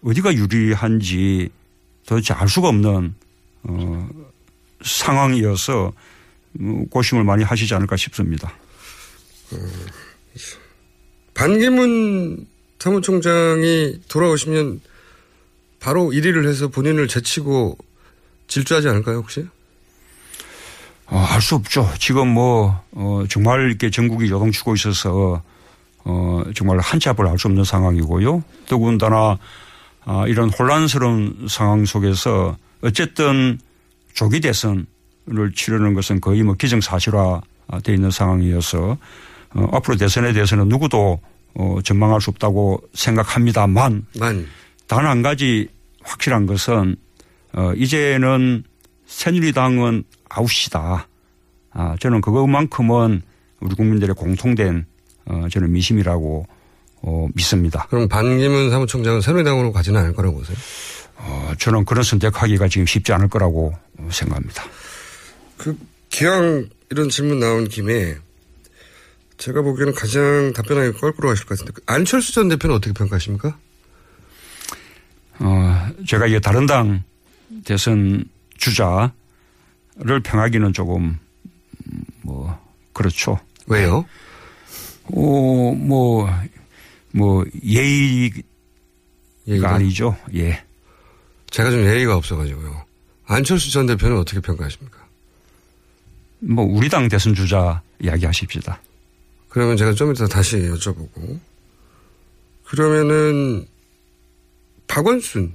어디가 유리한지 도대체 알 수가 없는, 어, 상황이어서 어, 고심을 많이 하시지 않을까 싶습니다. 반기문 사무총장이 돌아오시면 바로 1위를 해서 본인을 제치고 질주하지 않을까요, 혹시? 어, 알수 없죠. 지금 뭐, 어, 정말 이렇게 전국이 요동치고 있어서, 어, 정말 한치 앞을 알 수 없는 상황이고요. 더군다나, 아, 이런 혼란스러운 상황 속에서 어쨌든 조기 대선을 치르는 것은 거의 뭐 기정사실화 돼 있는 상황이어서, 어, 앞으로 대선에 대해서는 누구도 어, 전망할 수 없다고 생각합니다만, 단 한 가지 확실한 것은, 어, 이제는 새누리당은 아웃이다. 아, 저는 그것만큼은 우리 국민들의 공통된 어, 저는 미심이라고 어, 믿습니다. 그럼 반기문 사무총장은 새누리당으로 가지는 않을 거라고 보세요? 어, 저는 그런 선택하기가 지금 쉽지 않을 거라고 생각합니다. 그 기왕 이런 질문 나온 김에 제가 보기에는 가장 답변하기 껄끄러워 하실 것 같은데 그 안철수 전 대표는 어떻게 평가하십니까? 어, 제가 이게 다른 당 대선 주자를 평하기는 조금 음, 뭐 그렇죠. 왜요? 어, 뭐, 뭐, 예의가 예의가? 아니죠. 예. 제가 좀 예의가 없어가지고요. 안철수 전 대표는 어떻게 평가하십니까? 뭐, 우리 당 대선 주자 이야기 하십시다. 그러면 제가 좀 이따 다시 여쭤보고. 그러면은, 박원순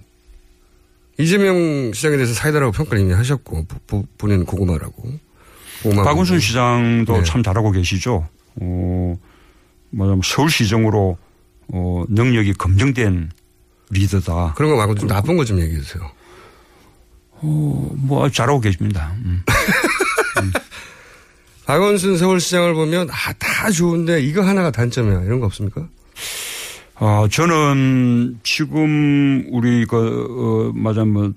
이재명 시장에 대해서 사이다라고 평가를 이미 하셨고, 보- 본인은 고구마라고. 고구마 박원순 고구마. 시장도 네. 참 잘하고 계시죠. 어, 뭐 서울시정으로 어, 능력이 검증된 리더다. 그런 거 말고 좀 나쁜 거 좀 얘기해 주세요. 어, 뭐 아주 잘하고 계십니다. 음. 박원순 서울시장을 보면, 아, 다 좋은데 이거 하나가 단점이야. 이런 거 없습니까? 아, 저는 지금 우리 그, 어, 맞아, 뭐,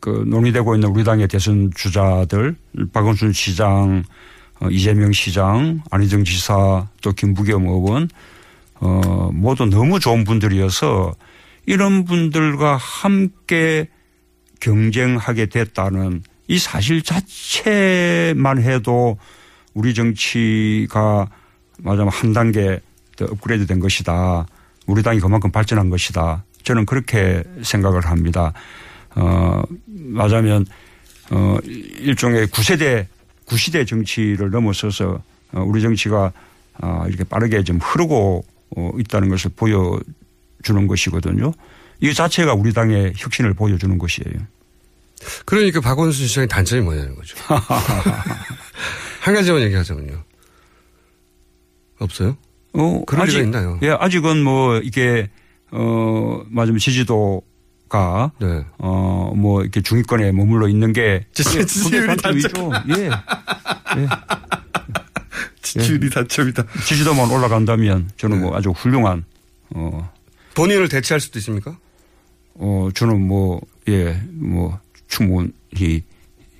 그 논의되고 있는 우리 당의 대선 주자들, 박원순 시장, 어, 이재명 시장, 안희정 지사, 또 김부겸 의원, 어, 모두 너무 좋은 분들이어서 이런 분들과 함께 경쟁하게 됐다는 이 사실 자체만 해도 우리 정치가 말하자면 한 단계 더 업그레이드 된 것이다. 우리 당이 그만큼 발전한 것이다. 저는 그렇게 생각을 합니다. 어, 말하자면, 어, 일종의 구세대, 구시대 정치를 넘어서서 어, 우리 정치가 아, 이렇게 빠르게 좀 흐르고 어, 있다는 것을 보여주는 것이거든요. 이 자체가 우리 당의 혁신을 보여주는 것이에요. 그러니까 박원순 시장의 단점이 뭐냐는 거죠. 한 가지만 얘기하자면요. 없어요? 어, 그럴 리가 있나요? 예, 아직은 뭐 이게 어 맞으면 지지도 가 네. 어 뭐 이렇게 중위권에 머물러 있는 게 지지- 예, 지지율이 단점이죠. 예. 예. 지지율이 단점이다. 지지도만 올라간다면 저는 뭐 아주 훌륭한 어 본인을 대체할 수도 있습니까? 어 저는 뭐 예, 뭐 충분히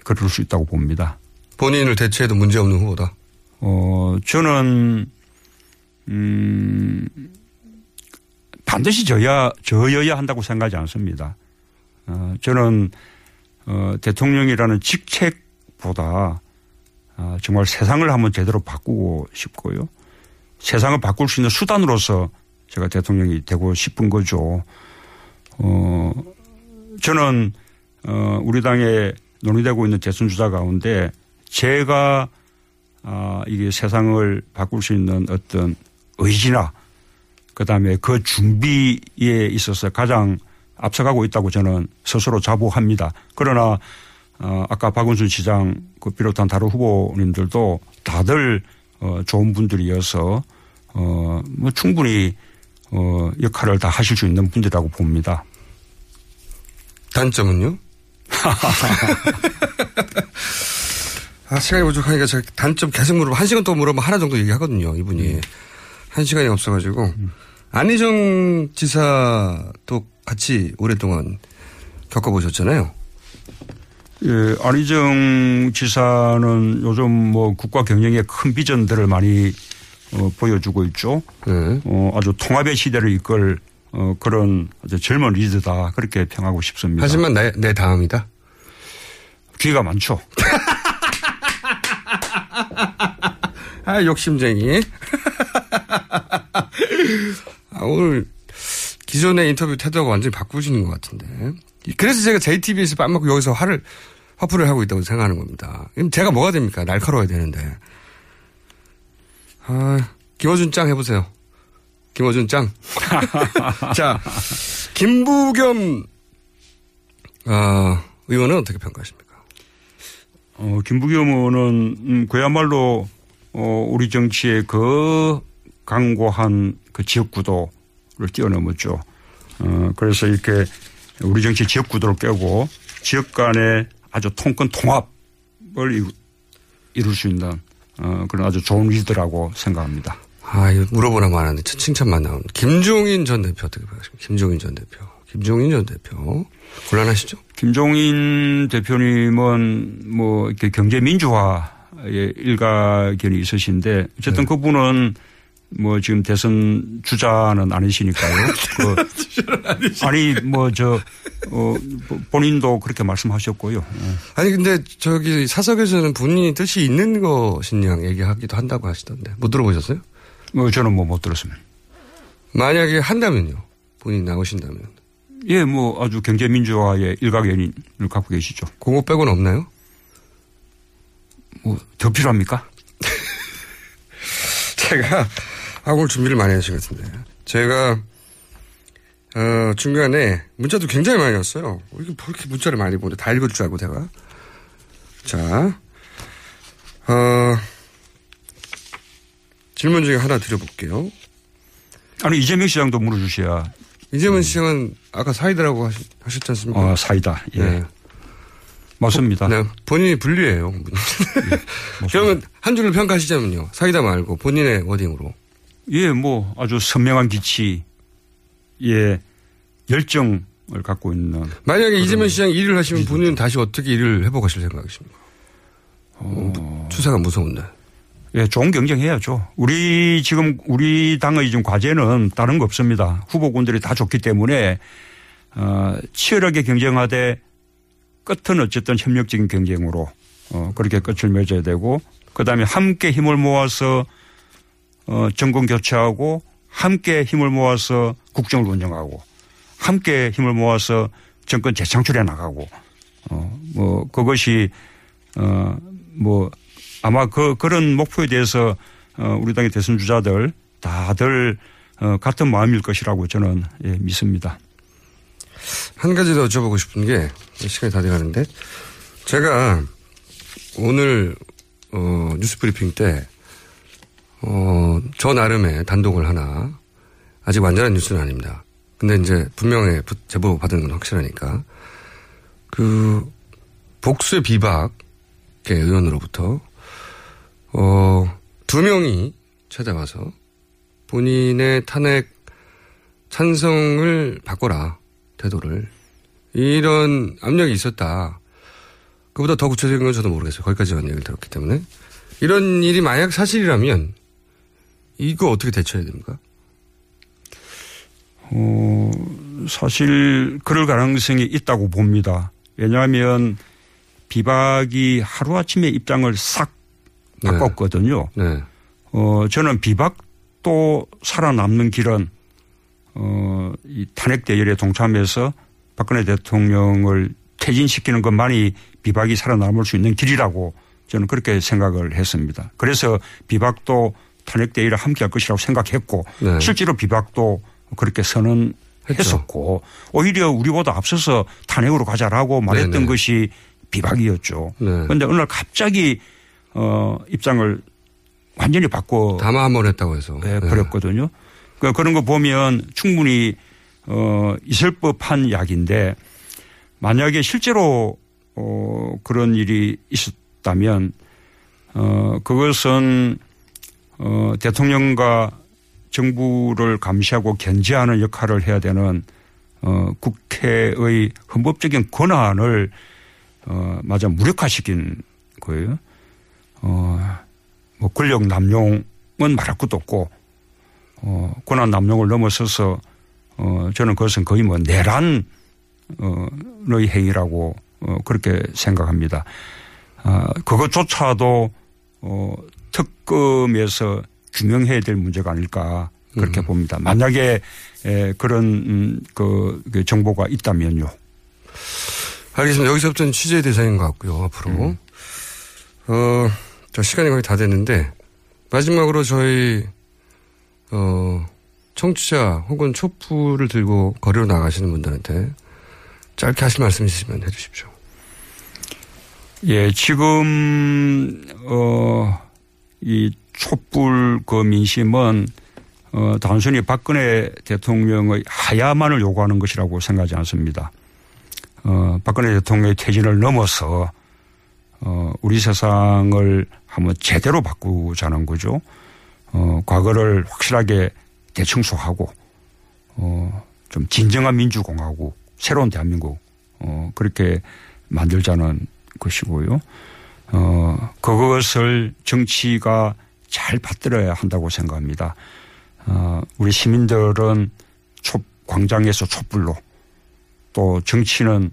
그럴 수 있다고 봅니다. 본인을 대체해도 문제없는 후보다. 어, 저는, 음, 반드시 져야, 져야 한다고 생각하지 않습니다. 어, 저는, 어, 대통령이라는 직책보다, 아, 정말 세상을 한번 제대로 바꾸고 싶고요. 세상을 바꿀 수 있는 수단으로서 제가 대통령이 되고 싶은 거죠. 어, 저는, 어, 우리 당에 논의되고 있는 대선 주자 가운데 제가 아, 이게 세상을 바꿀 수 있는 어떤 의지나 그 다음에 그 준비에 있어서 가장 앞서가고 있다고 저는 스스로 자부합니다. 그러나 어, 아까 박원순 시장 그 비롯한 다른 후보님들도 다들 어, 좋은 분들이어서 어, 뭐 충분히 어, 역할을 다 하실 수 있는 분들이라고 봅니다. 단점은요? 아, 시간이 부족하니까 제가 단점 계속 물어보면 한 시간 동안 물어보면 하나 정도 얘기하거든요, 이분이. 한 시간이 없어가지고. 안희정 지사도 같이 오랫동안 겪어보셨잖아요. 예, 안희정 지사는 요즘 뭐 국가 경영에 큰 비전들을 많이 어, 보여주고 있죠. 어, 아주 통합의 시대를 이끌 어, 그런 아주 젊은 리더다 그렇게 평하고 싶습니다. 하지만 내, 내 다음이다. 기회가 많죠. 아, 욕심쟁이. 아, 오늘 기존의 인터뷰 태도가 완전히 바꾸시는 것 같은데. 그래서 제가 JTBC에서 밥 먹고 여기서 화를, 화풀이를 하고 있다고 생각하는 겁니다. 제가 뭐가 됩니까? 날카로워야 되는데. 아, 김어준 짱 해보세요. 김어준 짱. 자, 김부겸, 아, 의원은 어떻게 평가하십니까? 어, 김부겸 의원은 음, 그야말로 어, 우리 정치의 그 강고한 그 지역구도를 뛰어넘었죠. 어, 그래서 이렇게 우리 정치 지역구도를 깨고 지역 간의 아주 통큰 통합을 이룰 수 있는 어, 그런 아주 좋은 리더라고 생각합니다. 아, 이거 물어보나 마는데 칭찬만 나옵니다. 김종인 전 대표 어떻게 생각하십니까? 김종인 전 대표. 김종인 전 대표. 곤란하시죠? 김종인 대표님은 뭐 이렇게 경제 민주화의 일가견이 있으신데 어쨌든 네. 그분은 뭐 지금 대선 주자는 아니시니까요. 그 아니 뭐저 어, 본인도 그렇게 말씀하셨고요. 예. 아니, 근데 저기 사석에서는 본인이 뜻이 있는 것이냐 얘기하기도 한다고 하시던데. 못 들어보셨어요? 뭐 저는 뭐 못 들었습니다. 만약에 한다면요. 본인이 나오신다면. 예, 뭐 아주 경제 민주화의 일가견을 갖고 계시죠. 그거 빼고는 없나요? 뭐 더 필요합니까? 제가 아, 오늘 준비를 많이 하신 것 같은데. 제가 어, 중간에 문자도 굉장히 많이 왔어요. 어, 이게 뭐 이렇게 문자를 많이 보내. 다 읽을 줄 알고 내가. 자, 어, 질문 중에 하나 드려볼게요. 아니, 이재명 시장도 물어주셔야. 이재명 시장은 아까 사이다라고 하셨, 하셨지 않습니까? 어, 사이다. 예. 네. 맞습니다. 네, 본인이 분류해요. 예, 그러면 한 줄로 평가하시자면요. 사이다 말고 본인의 워딩으로. 예, 뭐 아주 선명한 기치, 예, 열정을 갖고 있는. 만약에 이재명 시장 일을 하시면 본인은 다시 어떻게 일을 해보가실 생각이십니까? 어... 추사가 무서운데. 예, 좋은 경쟁해야죠. 우리 지금 우리 당의 지금 과제는 다른 거 없습니다. 후보군들이 다 좋기 때문에 어, 치열하게 경쟁하되 끝은 어쨌든 협력적인 경쟁으로 어, 그렇게 끝을 맺어야 되고 그다음에 함께 힘을 모아서 어, 정권 교체하고 함께 힘을 모아서 국정을 운영하고 함께 힘을 모아서 정권 재창출해 나가고 어, 뭐 그것이 어, 뭐 아마 그 그런 목표에 대해서 어, 우리 당의 대선 주자들 다들 어, 같은 마음일 것이라고 저는 예, 믿습니다. 한 가지 더 여쭤보고 싶은 게 시간이 다 돼가는데 제가 오늘 어, 뉴스 브리핑 때 어, 저 나름의 단독을 하나 아직 완전한 뉴스는 아닙니다. 근데 이제 분명히 제보 받은 건 확실하니까 그 복수의 비박의 의원으로부터 어, 두 명이 찾아와서 본인의 탄핵 찬성을 바꿔라. 태도를. 이런 압력이 있었다. 그보다 더 구체적인 건 저도 모르겠어요. 거기까지만 얘기를 들었기 때문에. 이런 일이 만약 사실이라면 이거 어떻게 대처해야 됩니까? 어, 사실 그럴 가능성이 있다고 봅니다. 왜냐하면 비박이 하루아침에 입장을 싹 네. 바꿨거든요. 네. 어, 저는 비박도 살아남는 길은 어, 이 탄핵 대열에 동참해서 박근혜 대통령을 퇴진시키는 것만이 비박이 살아남을 수 있는 길이라고 저는 그렇게 생각을 했습니다. 그래서 비박도 탄핵 대열에 함께 할 것이라고 생각했고 네. 실제로 비박도 그렇게 선언 했었고 오히려 우리보다 앞서서 탄핵으로 가자라고 말했던 네네. 것이 비박이었죠. 그런데 네. 어느 날 갑자기 어 입장을 완전히 바꿔 담아 한번 했다고 해서 네, 버렸거든요. 그 그런 거 보면 충분히 어 있을 법한 약인데 만약에 실제로 어 그런 일이 있었다면 어 그것은 어 대통령과 정부를 감시하고 견제하는 역할을 해야 되는 어 국회의 헌법적인 권한을 어 맞아 무력화시킨 거예요. 어 뭐 권력 남용은 말할 것도 없고 어, 권한 남용을 넘어서서 어, 저는 그것은 거의 뭐 내란의 행위라고 어, 그렇게 생각합니다. 아, 그것조차도 어, 특검에서 규명해야 될 문제가 아닐까 그렇게 음. 봅니다. 만약에 에, 그런 음, 그, 그 정보가 있다면요. 알겠습니다. 여기서부터는 취재 대상인 것 같고요. 앞으로 음. 어, 저 시간이 거의 다 됐는데 마지막으로 저희 어, 청취자 혹은 촛불을 들고 거리로 나가시는 분들한테 짧게 하실 말씀 있으시면 해 주십시오. 예, 지금, 어, 이 촛불 그 민심은 어, 단순히 박근혜 대통령의 하야만을 요구하는 것이라고 생각하지 않습니다. 어, 박근혜 대통령의 퇴진을 넘어서 어, 우리 세상을 한번 제대로 바꾸자는 거죠. 어, 과거를 확실하게 대청소하고 어, 좀 진정한 민주공화국, 새로운 대한민국 어, 그렇게 만들자는 것이고요. 어, 그것을 정치가 잘 받들어야 한다고 생각합니다. 어, 우리 시민들은 촛, 광장에서 촛불로 또 정치는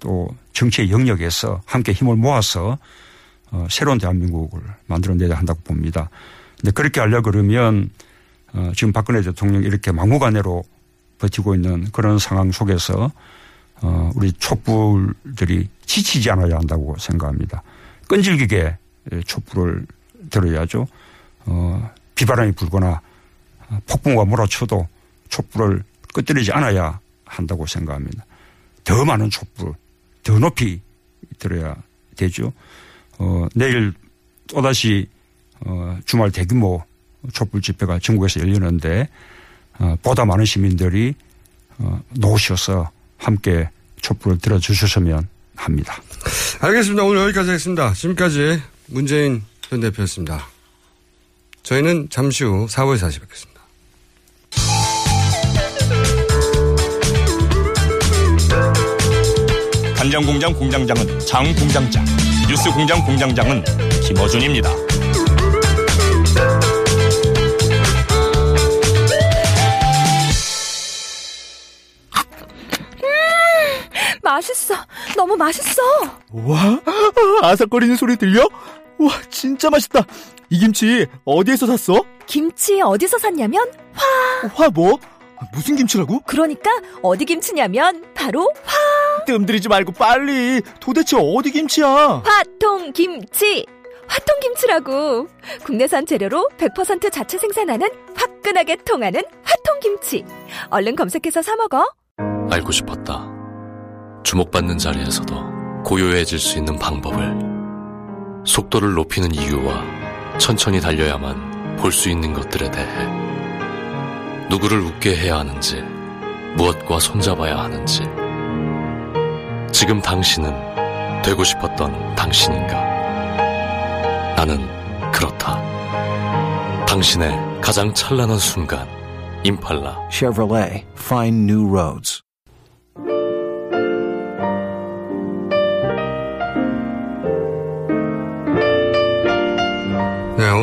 또 정치의 영역에서 함께 힘을 모아서 어, 새로운 대한민국을 만들어내야 한다고 봅니다. 근데 그렇게 하려 그러면 어, 지금 박근혜 대통령이 이렇게 막무가내로 버티고 있는 그런 상황 속에서 어, 우리 촛불들이 지치지 않아야 한다고 생각합니다. 끈질기게 촛불을 들어야죠. 어, 비바람이 불거나 폭풍과 몰아쳐도 촛불을 끄뜨리지 않아야 한다고 생각합니다. 더 많은 촛불, 더 높이 들어야 되죠. 어, 내일 또다시 어, 주말 대규모 촛불 집회가 전국에서 열리는데 어, 보다 많은 시민들이 어, 놓으셔서 함께 촛불을 들어주셨으면 합니다. 알겠습니다. 오늘 여기까지 하겠습니다. 지금까지 문재인 전 대표였습니다. 저희는 잠시 후 4부에서 다시 뵙겠습니다. 간장공장 공장장은 장 공장장, 뉴스 공장 공장장은 김어준입니다. 맛있어. 너무 맛있어. 와, 아삭거리는 소리 들려? 와, 진짜 맛있다. 이 김치 어디에서 샀어? 김치 어디서 샀냐면 화. 화 뭐? 무슨 김치라고? 그러니까 어디 김치냐면 바로 화. 뜸들이지 말고 빨리. 도대체 어디 김치야? 화통 김치. 화통 김치라고. 국내산 재료로 100% 자체 생산하는 화끈하게 통하는 화통 김치. 얼른 검색해서 사 먹어. 알고 싶었다. 주목받는 자리에서도 고요해질 수 있는 방법을. 속도를 높이는 이유와 천천히 달려야만 볼 수 있는 것들에 대해. 누구를 웃게 해야 하는지, 무엇과 손잡아야 하는지. 지금 당신은 되고 싶었던 당신인가? 나는 그렇다. 당신의 가장 찬란한 순간, 임팔라. Chevrolet, find new roads.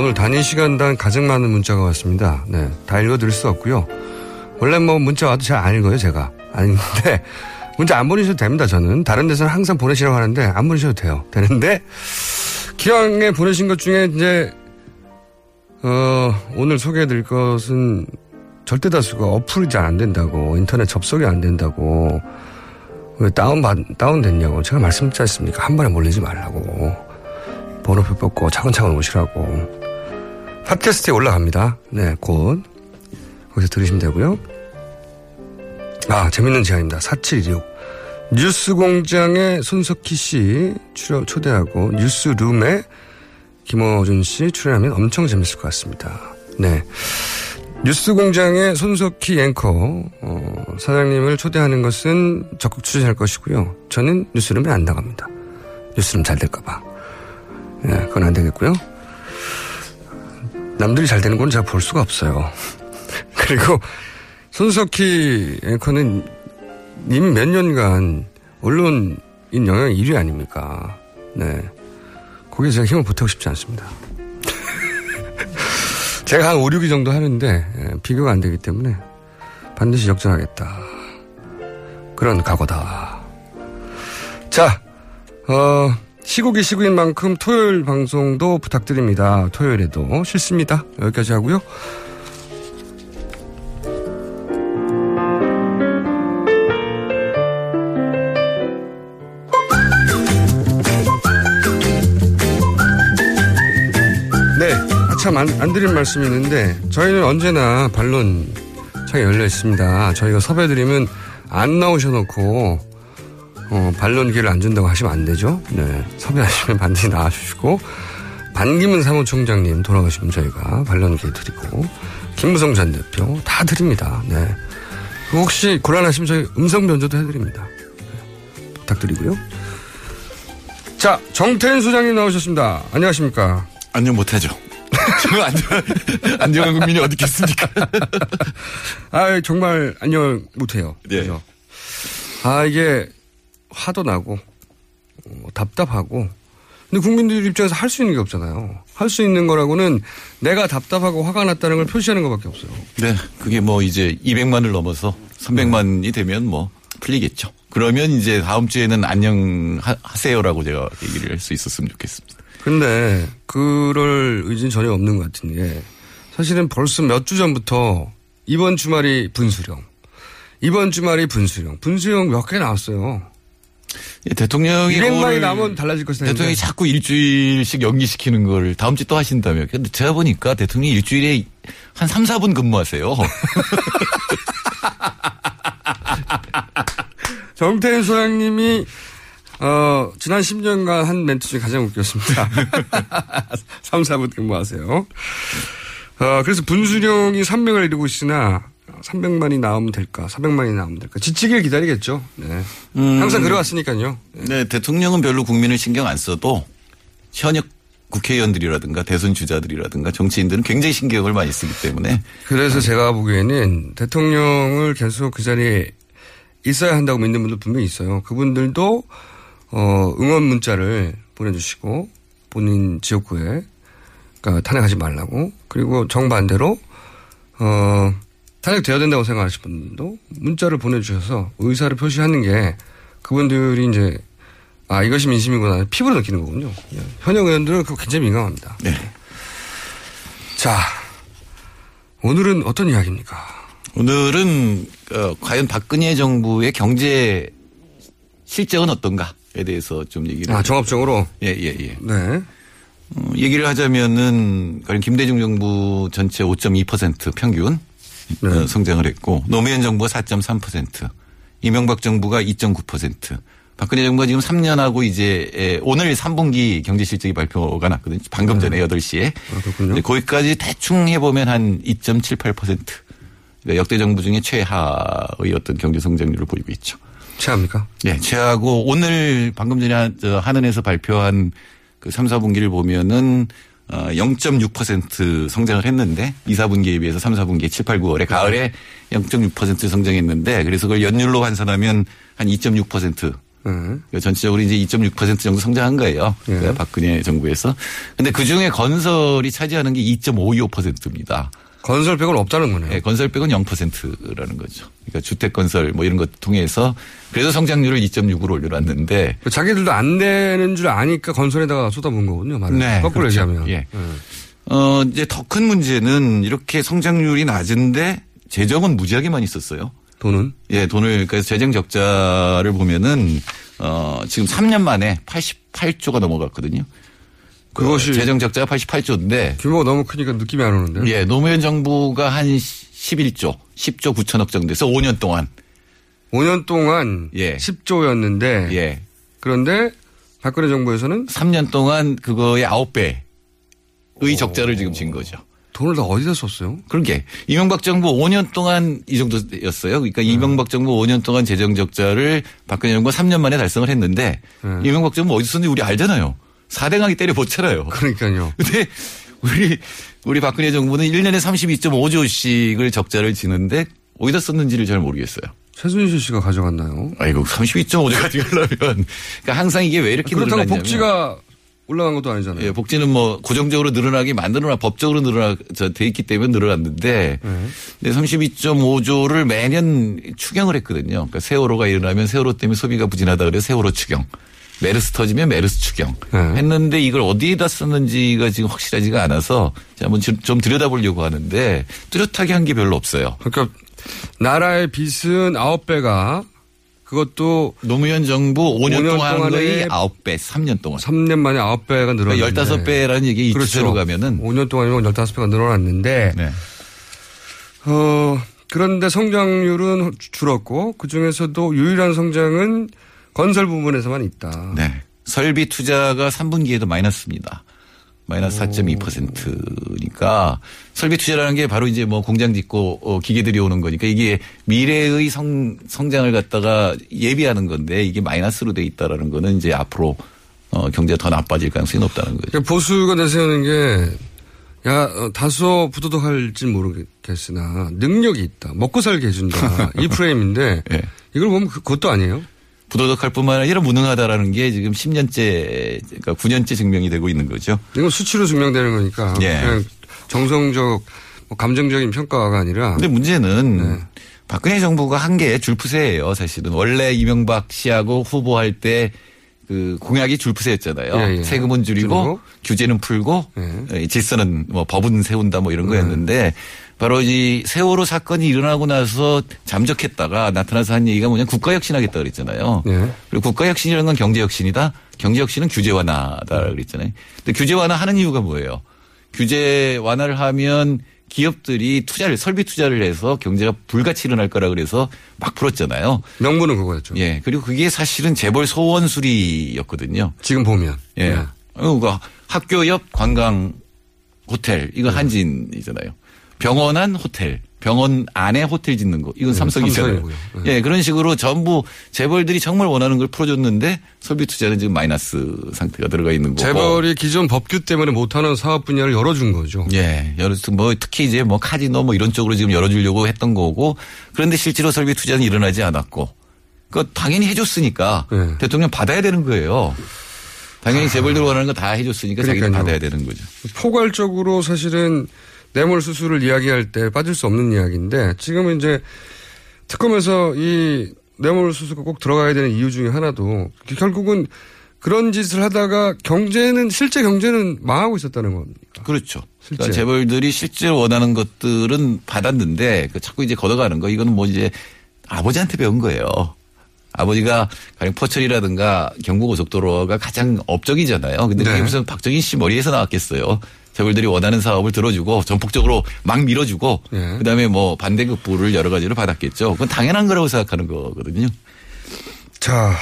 오늘 단위 시간당 가장 많은 문자가 왔습니다. 네, 다 읽어드릴 수 없고요. 원래 뭐 문자 와도 잘 안 읽어요, 제가. 아닌데 문자 안 보내셔도 됩니다, 저는. 다른 데서는 항상 보내시라고 하는데 안 보내셔도 돼요. 되는데 기왕에 보내신 것 중에 이제 어, 오늘 소개해드릴 것은 절대 다수가 어플이 잘 안 된다고 인터넷 접속이 안 된다고 왜 다운 받 다운됐냐고 제가 말씀드렸지 않습니까? 한 번에 몰리지 말라고 번호표 뽑고 차근차근 오시라고 팟캐스트에 올라갑니다. 네, 곧 거기서 들으시면 되고요. 아, 재밌는 제안입니다. 4726. 뉴스 공장에 손석희 씨 출연, 초대하고 뉴스룸에 김어준 씨 출연하면 엄청 재밌을 것 같습니다. 네. 뉴스 공장의 손석희 앵커 어, 사장님을 초대하는 것은 적극 추진할 것이고요. 저는 뉴스룸에 안 나갑니다. 뉴스룸 잘 될까봐. 네, 그건 안 되겠고요. 남들이 잘 되는 건 제가 볼 수가 없어요. 그리고 손석희 앵커는 이미 몇 년간 언론인 영향 1위 아닙니까? 네. 거기에 제가 힘을 보태고 싶지 않습니다. 제가 한 5, 6위 정도 하는데 예, 비교가 안 되기 때문에 반드시 역전하겠다. 그런 각오다. 자, 어, 시국이 시국인 만큼 토요일 방송도 부탁드립니다. 토요일에도 싫습니다. 여기까지 하고요. 네, 아참 안, 안 드린 말씀이 있는데 저희는 언제나 반론 창이 열려 있습니다. 저희가 섭외드리면 안 나오셔놓고 어, 반론 기회를 안 준다고 하시면 안 되죠. 네, 섭외하시면 반드시 나와주시고 반기문 사무총장님 돌아가시면 저희가 반론 기회 드리고 김무성 전 대표 다 드립니다. 네. 혹시 곤란하시면 저희 음성 변조도 해드립니다. 네, 부탁드리고요. 자, 정태인 소장님 나오셨습니다. 안녕하십니까? 안녕 못하죠. 안녕, 안녕한 국민이 어디 있겠습니까? 아, 정말 안녕 못해요. 네. 그죠? 아, 이게 화도 나고, 어, 답답하고, 근데 국민들 입장에서 할 수 있는 게 없잖아요. 할 수 있는 거라고는 내가 답답하고 화가 났다는 걸 표시하는 것밖에 없어요. 네, 그게 뭐 이제 200만을 넘어서 300만이 되면 뭐 풀리겠죠. 그러면 이제 다음 주에는 안녕하세요라고 제가 얘기를 할 수 있었으면 좋겠습니다. 근데 그럴 의지는 전혀 없는 것 같은 게 사실은 벌써 몇 주 전부터 이번 주말이 분수령, 이번 주말이 분수령, 분수령 몇 개 나왔어요. 예, 대통령이 200만이 나면 달라질 것이다. 대통령이 자꾸 일주일씩 연기시키는 걸 다음 주에 또 하신다며. 근데 제가 보니까 대통령이 일주일에 한 3, 4분 근무하세요. 정태인 소장님이 어, 지난 10년간 한 멘트 중에 가장 웃겼습니다. 3, 4분 근무하세요. 어, 그래서 분수령이 300을 이루고 있으나 300만이 나오면 될까? 400만이 나오면 될까? 지치기를 기다리겠죠. 네. 음. 항상 그래왔으니까요. 네, 대통령은 별로 국민을 신경 안 써도 현역 국회의원들이라든가 대선 주자들이라든가 정치인들은 굉장히 신경을 많이 쓰기 때문에 그래서 제가 보기에는 대통령을 계속 그 자리에 있어야 한다고 믿는 분들 분명히 있어요. 그분들도 어, 응원 문자를 보내주시고 본인 지역구에 그러니까 탄핵하지 말라고 그리고 정반대로 어, 탄핵돼야 된다고 생각하시는 분들도 문자를 보내주셔서 의사를 표시하는 게 그분들이 이제 아 이것이 민심이구나 피부로 느끼는 거군요. 현역 의원들은 그거 굉장히 민감합니다. 네. 자 오늘은 어떤 이야기입니까? 오늘은 어, 과연 박근혜 정부의 경제 실적은 어떤가에 대해서 좀 얘기를 아 종합적으로 예예 예, 예. 네. 어, 얘기를 하자면은 가령 김대중 정부 전체 5.2% 평균 네. 어, 성장을 했고 노무현 정부가 4.3% 이명박 정부가 2.9% 박근혜 정부가 지금 3년하고 이제 에, 오늘 3분기 경제 실적이 발표가 났거든요. 방금 전에 8시에. 아, 그렇군요. 거기까지 대충 해보면 한 2.78%. 그러니까 역대 정부 중에 최하의 어떤 경제 성장률을 보이고 있죠. 최합니까? 네, 최하고 오늘 방금 전에 한- 한은에서 발표한 그 3, 4분기를 보면은 어, 0.6% 성장을 했는데 2, 4분기에 비해서 3, 4분기에 7, 8, 9월에 가을에 0.6% 성장했는데 그래서 그걸 연율로 환산하면 한 2.6% 그러니까 전체적으로 이제 2.6% 정도 성장한 거예요. 그러니까 박근혜 정부에서. 근데 그 중에 건설이 차지하는 게 2.525%입니다. 건설 빼고는 없다는 거네요. 네, 건설 빼고는 0%라는 거죠. 그러니까 주택 건설 뭐 이런 것 통해서 그래서 성장률을 2.6으로 올려놨는데 자기들도 안 되는 줄 아니까 건설에다가 쏟아부은 거군요. 말을. 네, 거꾸로 그렇죠. 얘기하면. 예. 어, 이제 더 큰 문제는 이렇게 성장률이 낮은데 재정은 무지하게 많이 썼어요. 돈은? 예, 돈을, 그래서 재정 적자를 보면은, 어, 지금 3년 만에 88조가 넘어갔거든요. 그것이 재정 적자가 88조인데. 규모가 너무 크니까 느낌이 안 오는데. 예, 노무현 정부가 한 11조, 10조 9천억 정도 돼서 5년 동안. 5년 동안 예. 10조였는데. 예. 그런데 박근혜 정부에서는 3년 동안 그거의 9배. 의 적자를 지금 진 거죠. 돈을 다 어디다 썼어요? 그러게 이명박 정부 5년 동안 이 정도였어요. 그러니까 네. 이명박 정부 5년 동안 재정 적자를 박근혜 정부가 3년 만에 달성을 했는데 네. 이명박 정부 어디서 썼는지 우리 알잖아요. 사대강이 때려 못잖아요. 그러니까요. 근데 우리 우리 박근혜 정부는 1년에 32.5조씩을 적자를 지는데 어디다 썼는지를 잘 모르겠어요. 최순실 씨가 가져갔나요? 아이고 32.5조 가져가려면 그러니까 항상 이게 왜 이렇게 그렇다고 늘어났냐면 복지가 올라간 것도 아니잖아요. 예, 복지는 뭐 고정적으로 늘어나게 만들어놔 법적으로 늘어나 돼 있기 때문에 늘어났는데 네. 근데 32.5조를 매년 추경을 했거든요. 그러니까 세월호가 일어나면 세월호 때문에 소비가 부진하다 그래서 세월호 추경. 메르스 터지면 메르스 추경 네. 했는데 이걸 어디에다 썼는지가 지금 확실하지가 않아서 제가 한번 좀- 좀 들여다보려고 하는데 뚜렷하게 한 게 별로 없어요. 그러니까 나라의 빚은 9배가 그것도 노무현 정부 5년, 5년 동안 거의 9배, 3년 동안. 3년 만에 9배가 늘어났는데. 그러니까 15배라는 얘기 이 그렇죠. 가면은 5년 동안이면 15배가 늘어났는데 네. 어 그런데 성장률은 줄었고 그 중에서도 유일한 성장은 건설 부분에서만 있다. 네. 설비 투자가 3분기에도 마이너스입니다. 마이너스 4.2%니까 설비 투자라는 게 바로 이제 뭐 공장 짓고 어, 기계들이 오는 거니까 이게 미래의 성, 성장을 갖다가 예비하는 건데 이게 마이너스로 돼 있다라는 거는 이제 앞으로 어, 경제가 더 나빠질 가능성이 높다는 거죠. 그러니까 보수가 내세우는 게, 야, 어, 다소 부도덕할진 모르겠으나, 능력이 있다. 먹고 살게 해준다. 이 프레임인데, 예. 이걸 보면 그- 그것도 아니에요. 부도덕할 뿐만 아니라 무능하다라는 게 지금 10년째, 그러니까 9년째 증명이 되고 있는 거죠. 이건 수치로 증명되는 거니까. 예. 그냥 정성적, 뭐 감정적인 평가가 아니라. 근데 문제는 네. 박근혜 정부가 한 게 줄푸세예요, 사실은. 원래 이명박 씨하고 후보할 때 그 공약이 줄푸세였잖아요. 예, 예. 세금은 줄이고 줄이고. 규제는 풀고 예, 질서는 뭐 법은 세운다 뭐 이런 거였는데 바로 이 세월호 사건이 일어나고 나서 잠적했다가 나타나서 한 얘기가 뭐냐 국가 혁신하겠다 그랬잖아요. 예. 그리고 국가 혁신이라는 건 경제 혁신이다. 경제 혁신은 규제 완화다 그랬잖아요. 근데 규제 완화 하는 이유가 뭐예요? 규제 완화를 하면 기업들이 투자를 설비 투자를 해서 경제가 불같이 일어날 거라 그래서 막 풀었잖아요. 명분은 그거였죠. 예. 그리고 그게 사실은 재벌 소원 수리였거든요. 지금 보면. 예. 네. 그러니까 학교 옆 관광 호텔 이거 네. 한진이잖아요. 병원 안 호텔, 병원 안에 호텔 짓는 거 이건 네, 삼성이잖아요. 삼성이고요. 예, 그런 식으로 전부 재벌들이 정말 원하는 걸 풀어줬는데 설비 투자는 지금 마이너스 상태가 들어가 있는 거고. 재벌이 기존 법규 때문에 못하는 사업 분야를 열어준 거죠. 예, 여러 뭐 특히 이제 뭐 카지노 뭐 이런 쪽으로 지금 열어주려고 했던 거고 그런데 실제로 설비 투자는 일어나지 않았고 그 당연히 해줬으니까 네. 대통령 받아야 되는 거예요. 당연히 재벌들 원하는 거 다 해줬으니까 자기는 그러니까요. 받아야 되는 거죠. 포괄적으로 사실은 뇌물 수수를 이야기할 때 빠질 수 없는 이야기인데 지금은 이제 특검에서 이 뇌물 수수가 꼭 들어가야 되는 이유 중에 하나도 결국은 그런 짓을 하다가 경제는 실제 경제는 망하고 있었다는 겁니다. 그렇죠. 실제. 그러니까 재벌들이 실제로 원하는 것들은 받았는데 그 자꾸 이제 걷어가는 거 이거는 뭐 이제 아버지한테 배운 거예요. 아버지가 가령 포철이라든가 경부고속도로가 가장 업적이잖아요. 근데 그게 네. 무슨 박정희 씨 머리에서 나왔겠어요. 재벌들이 원하는 사업을 들어주고 전폭적으로 막 밀어주고 네. 그다음에 뭐 반대급부를 여러 가지로 받았겠죠. 그건 당연한 거라고 생각하는 거거든요. 자,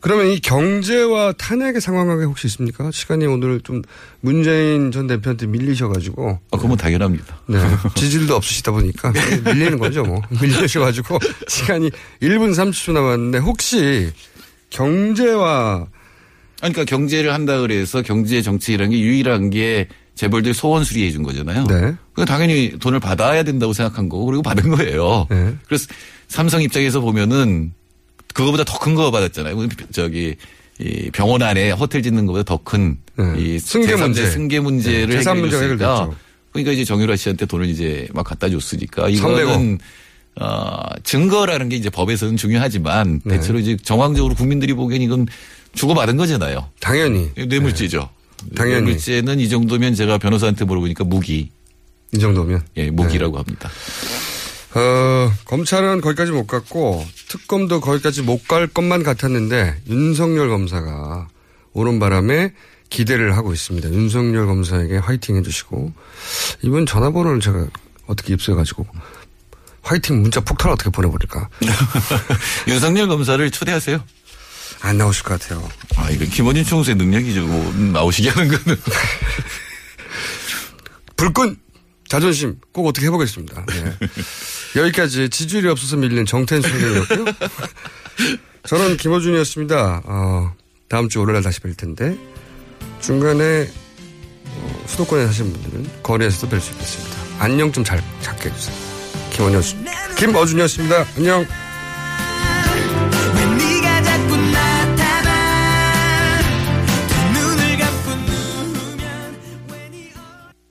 그러면 이 경제와 탄핵의 상황관계 혹시 있습니까? 시간이 오늘 좀 문재인 전 대표한테 밀리셔가지고. 아, 그건 당연합니다. 네. 지질도 없으시다 보니까 밀리는 거죠, 뭐. 밀리셔가지고 시간이 1분 30초 남았는데 혹시 경제와 그러니까 경제를 한다 그래서 경제 정책이라는 게 유일한 게 재벌들 소원 수리해 준 거잖아요. 네. 그 당연히 돈을 받아야 된다고 생각한 거고 그리고 받은 거예요. 네. 그래서 삼성 입장에서 보면은 그거보다 더 큰 거 받았잖아요. 저기 이 병원 안에 호텔 짓는 것보다 더 큰이 네. 승계 문제. 승계 문제를 네, 문제가 해결했으니까 해결됐죠. 그러니까 이제 정유라 씨한테 돈을 이제 막 갖다 줬으니까 300억. 이거는 어, 증거라는 게 이제 법에서는 중요하지만 네. 대체로 이제 정황적으로 국민들이 보기엔 이건 주고받은 거잖아요. 당연히. 뇌물죄죠. 당연히. 뇌물죄는 이 정도면 제가 변호사한테 물어보니까 무기. 이 정도면? 예, 무기라고 합니다. 어, 검찰은 거기까지 못 갔고 특검도 거기까지 못 갈 것만 같았는데 윤석열 검사가 오는 바람에 기대를 하고 있습니다. 윤석열 검사에게 화이팅 해주시고 이번 전화번호를 제가 어떻게 입수해가지고 화이팅 문자 폭탄 어떻게 보내버릴까? 윤석열 검사를 초대하세요. 안 나오실 것 같아요. 아, 이거 김원준 총수의 능력이죠. 뭐 나오시게 하는 거는. 불끈 자존심 꼭 어떻게 해보겠습니다. 네. 여기까지 지지율이 없어서 밀린 정태인 총장이었고요. 저는 김호준이었습니다. 어, 다음 주 월요일 다시 뵐 텐데 중간에 어, 수도권에 사시는 분들은 거리에서도 뵐 수 있겠습니다. 안녕 좀잘 잡게 해주세요. 김원효, 김어준이었습니다. 안녕.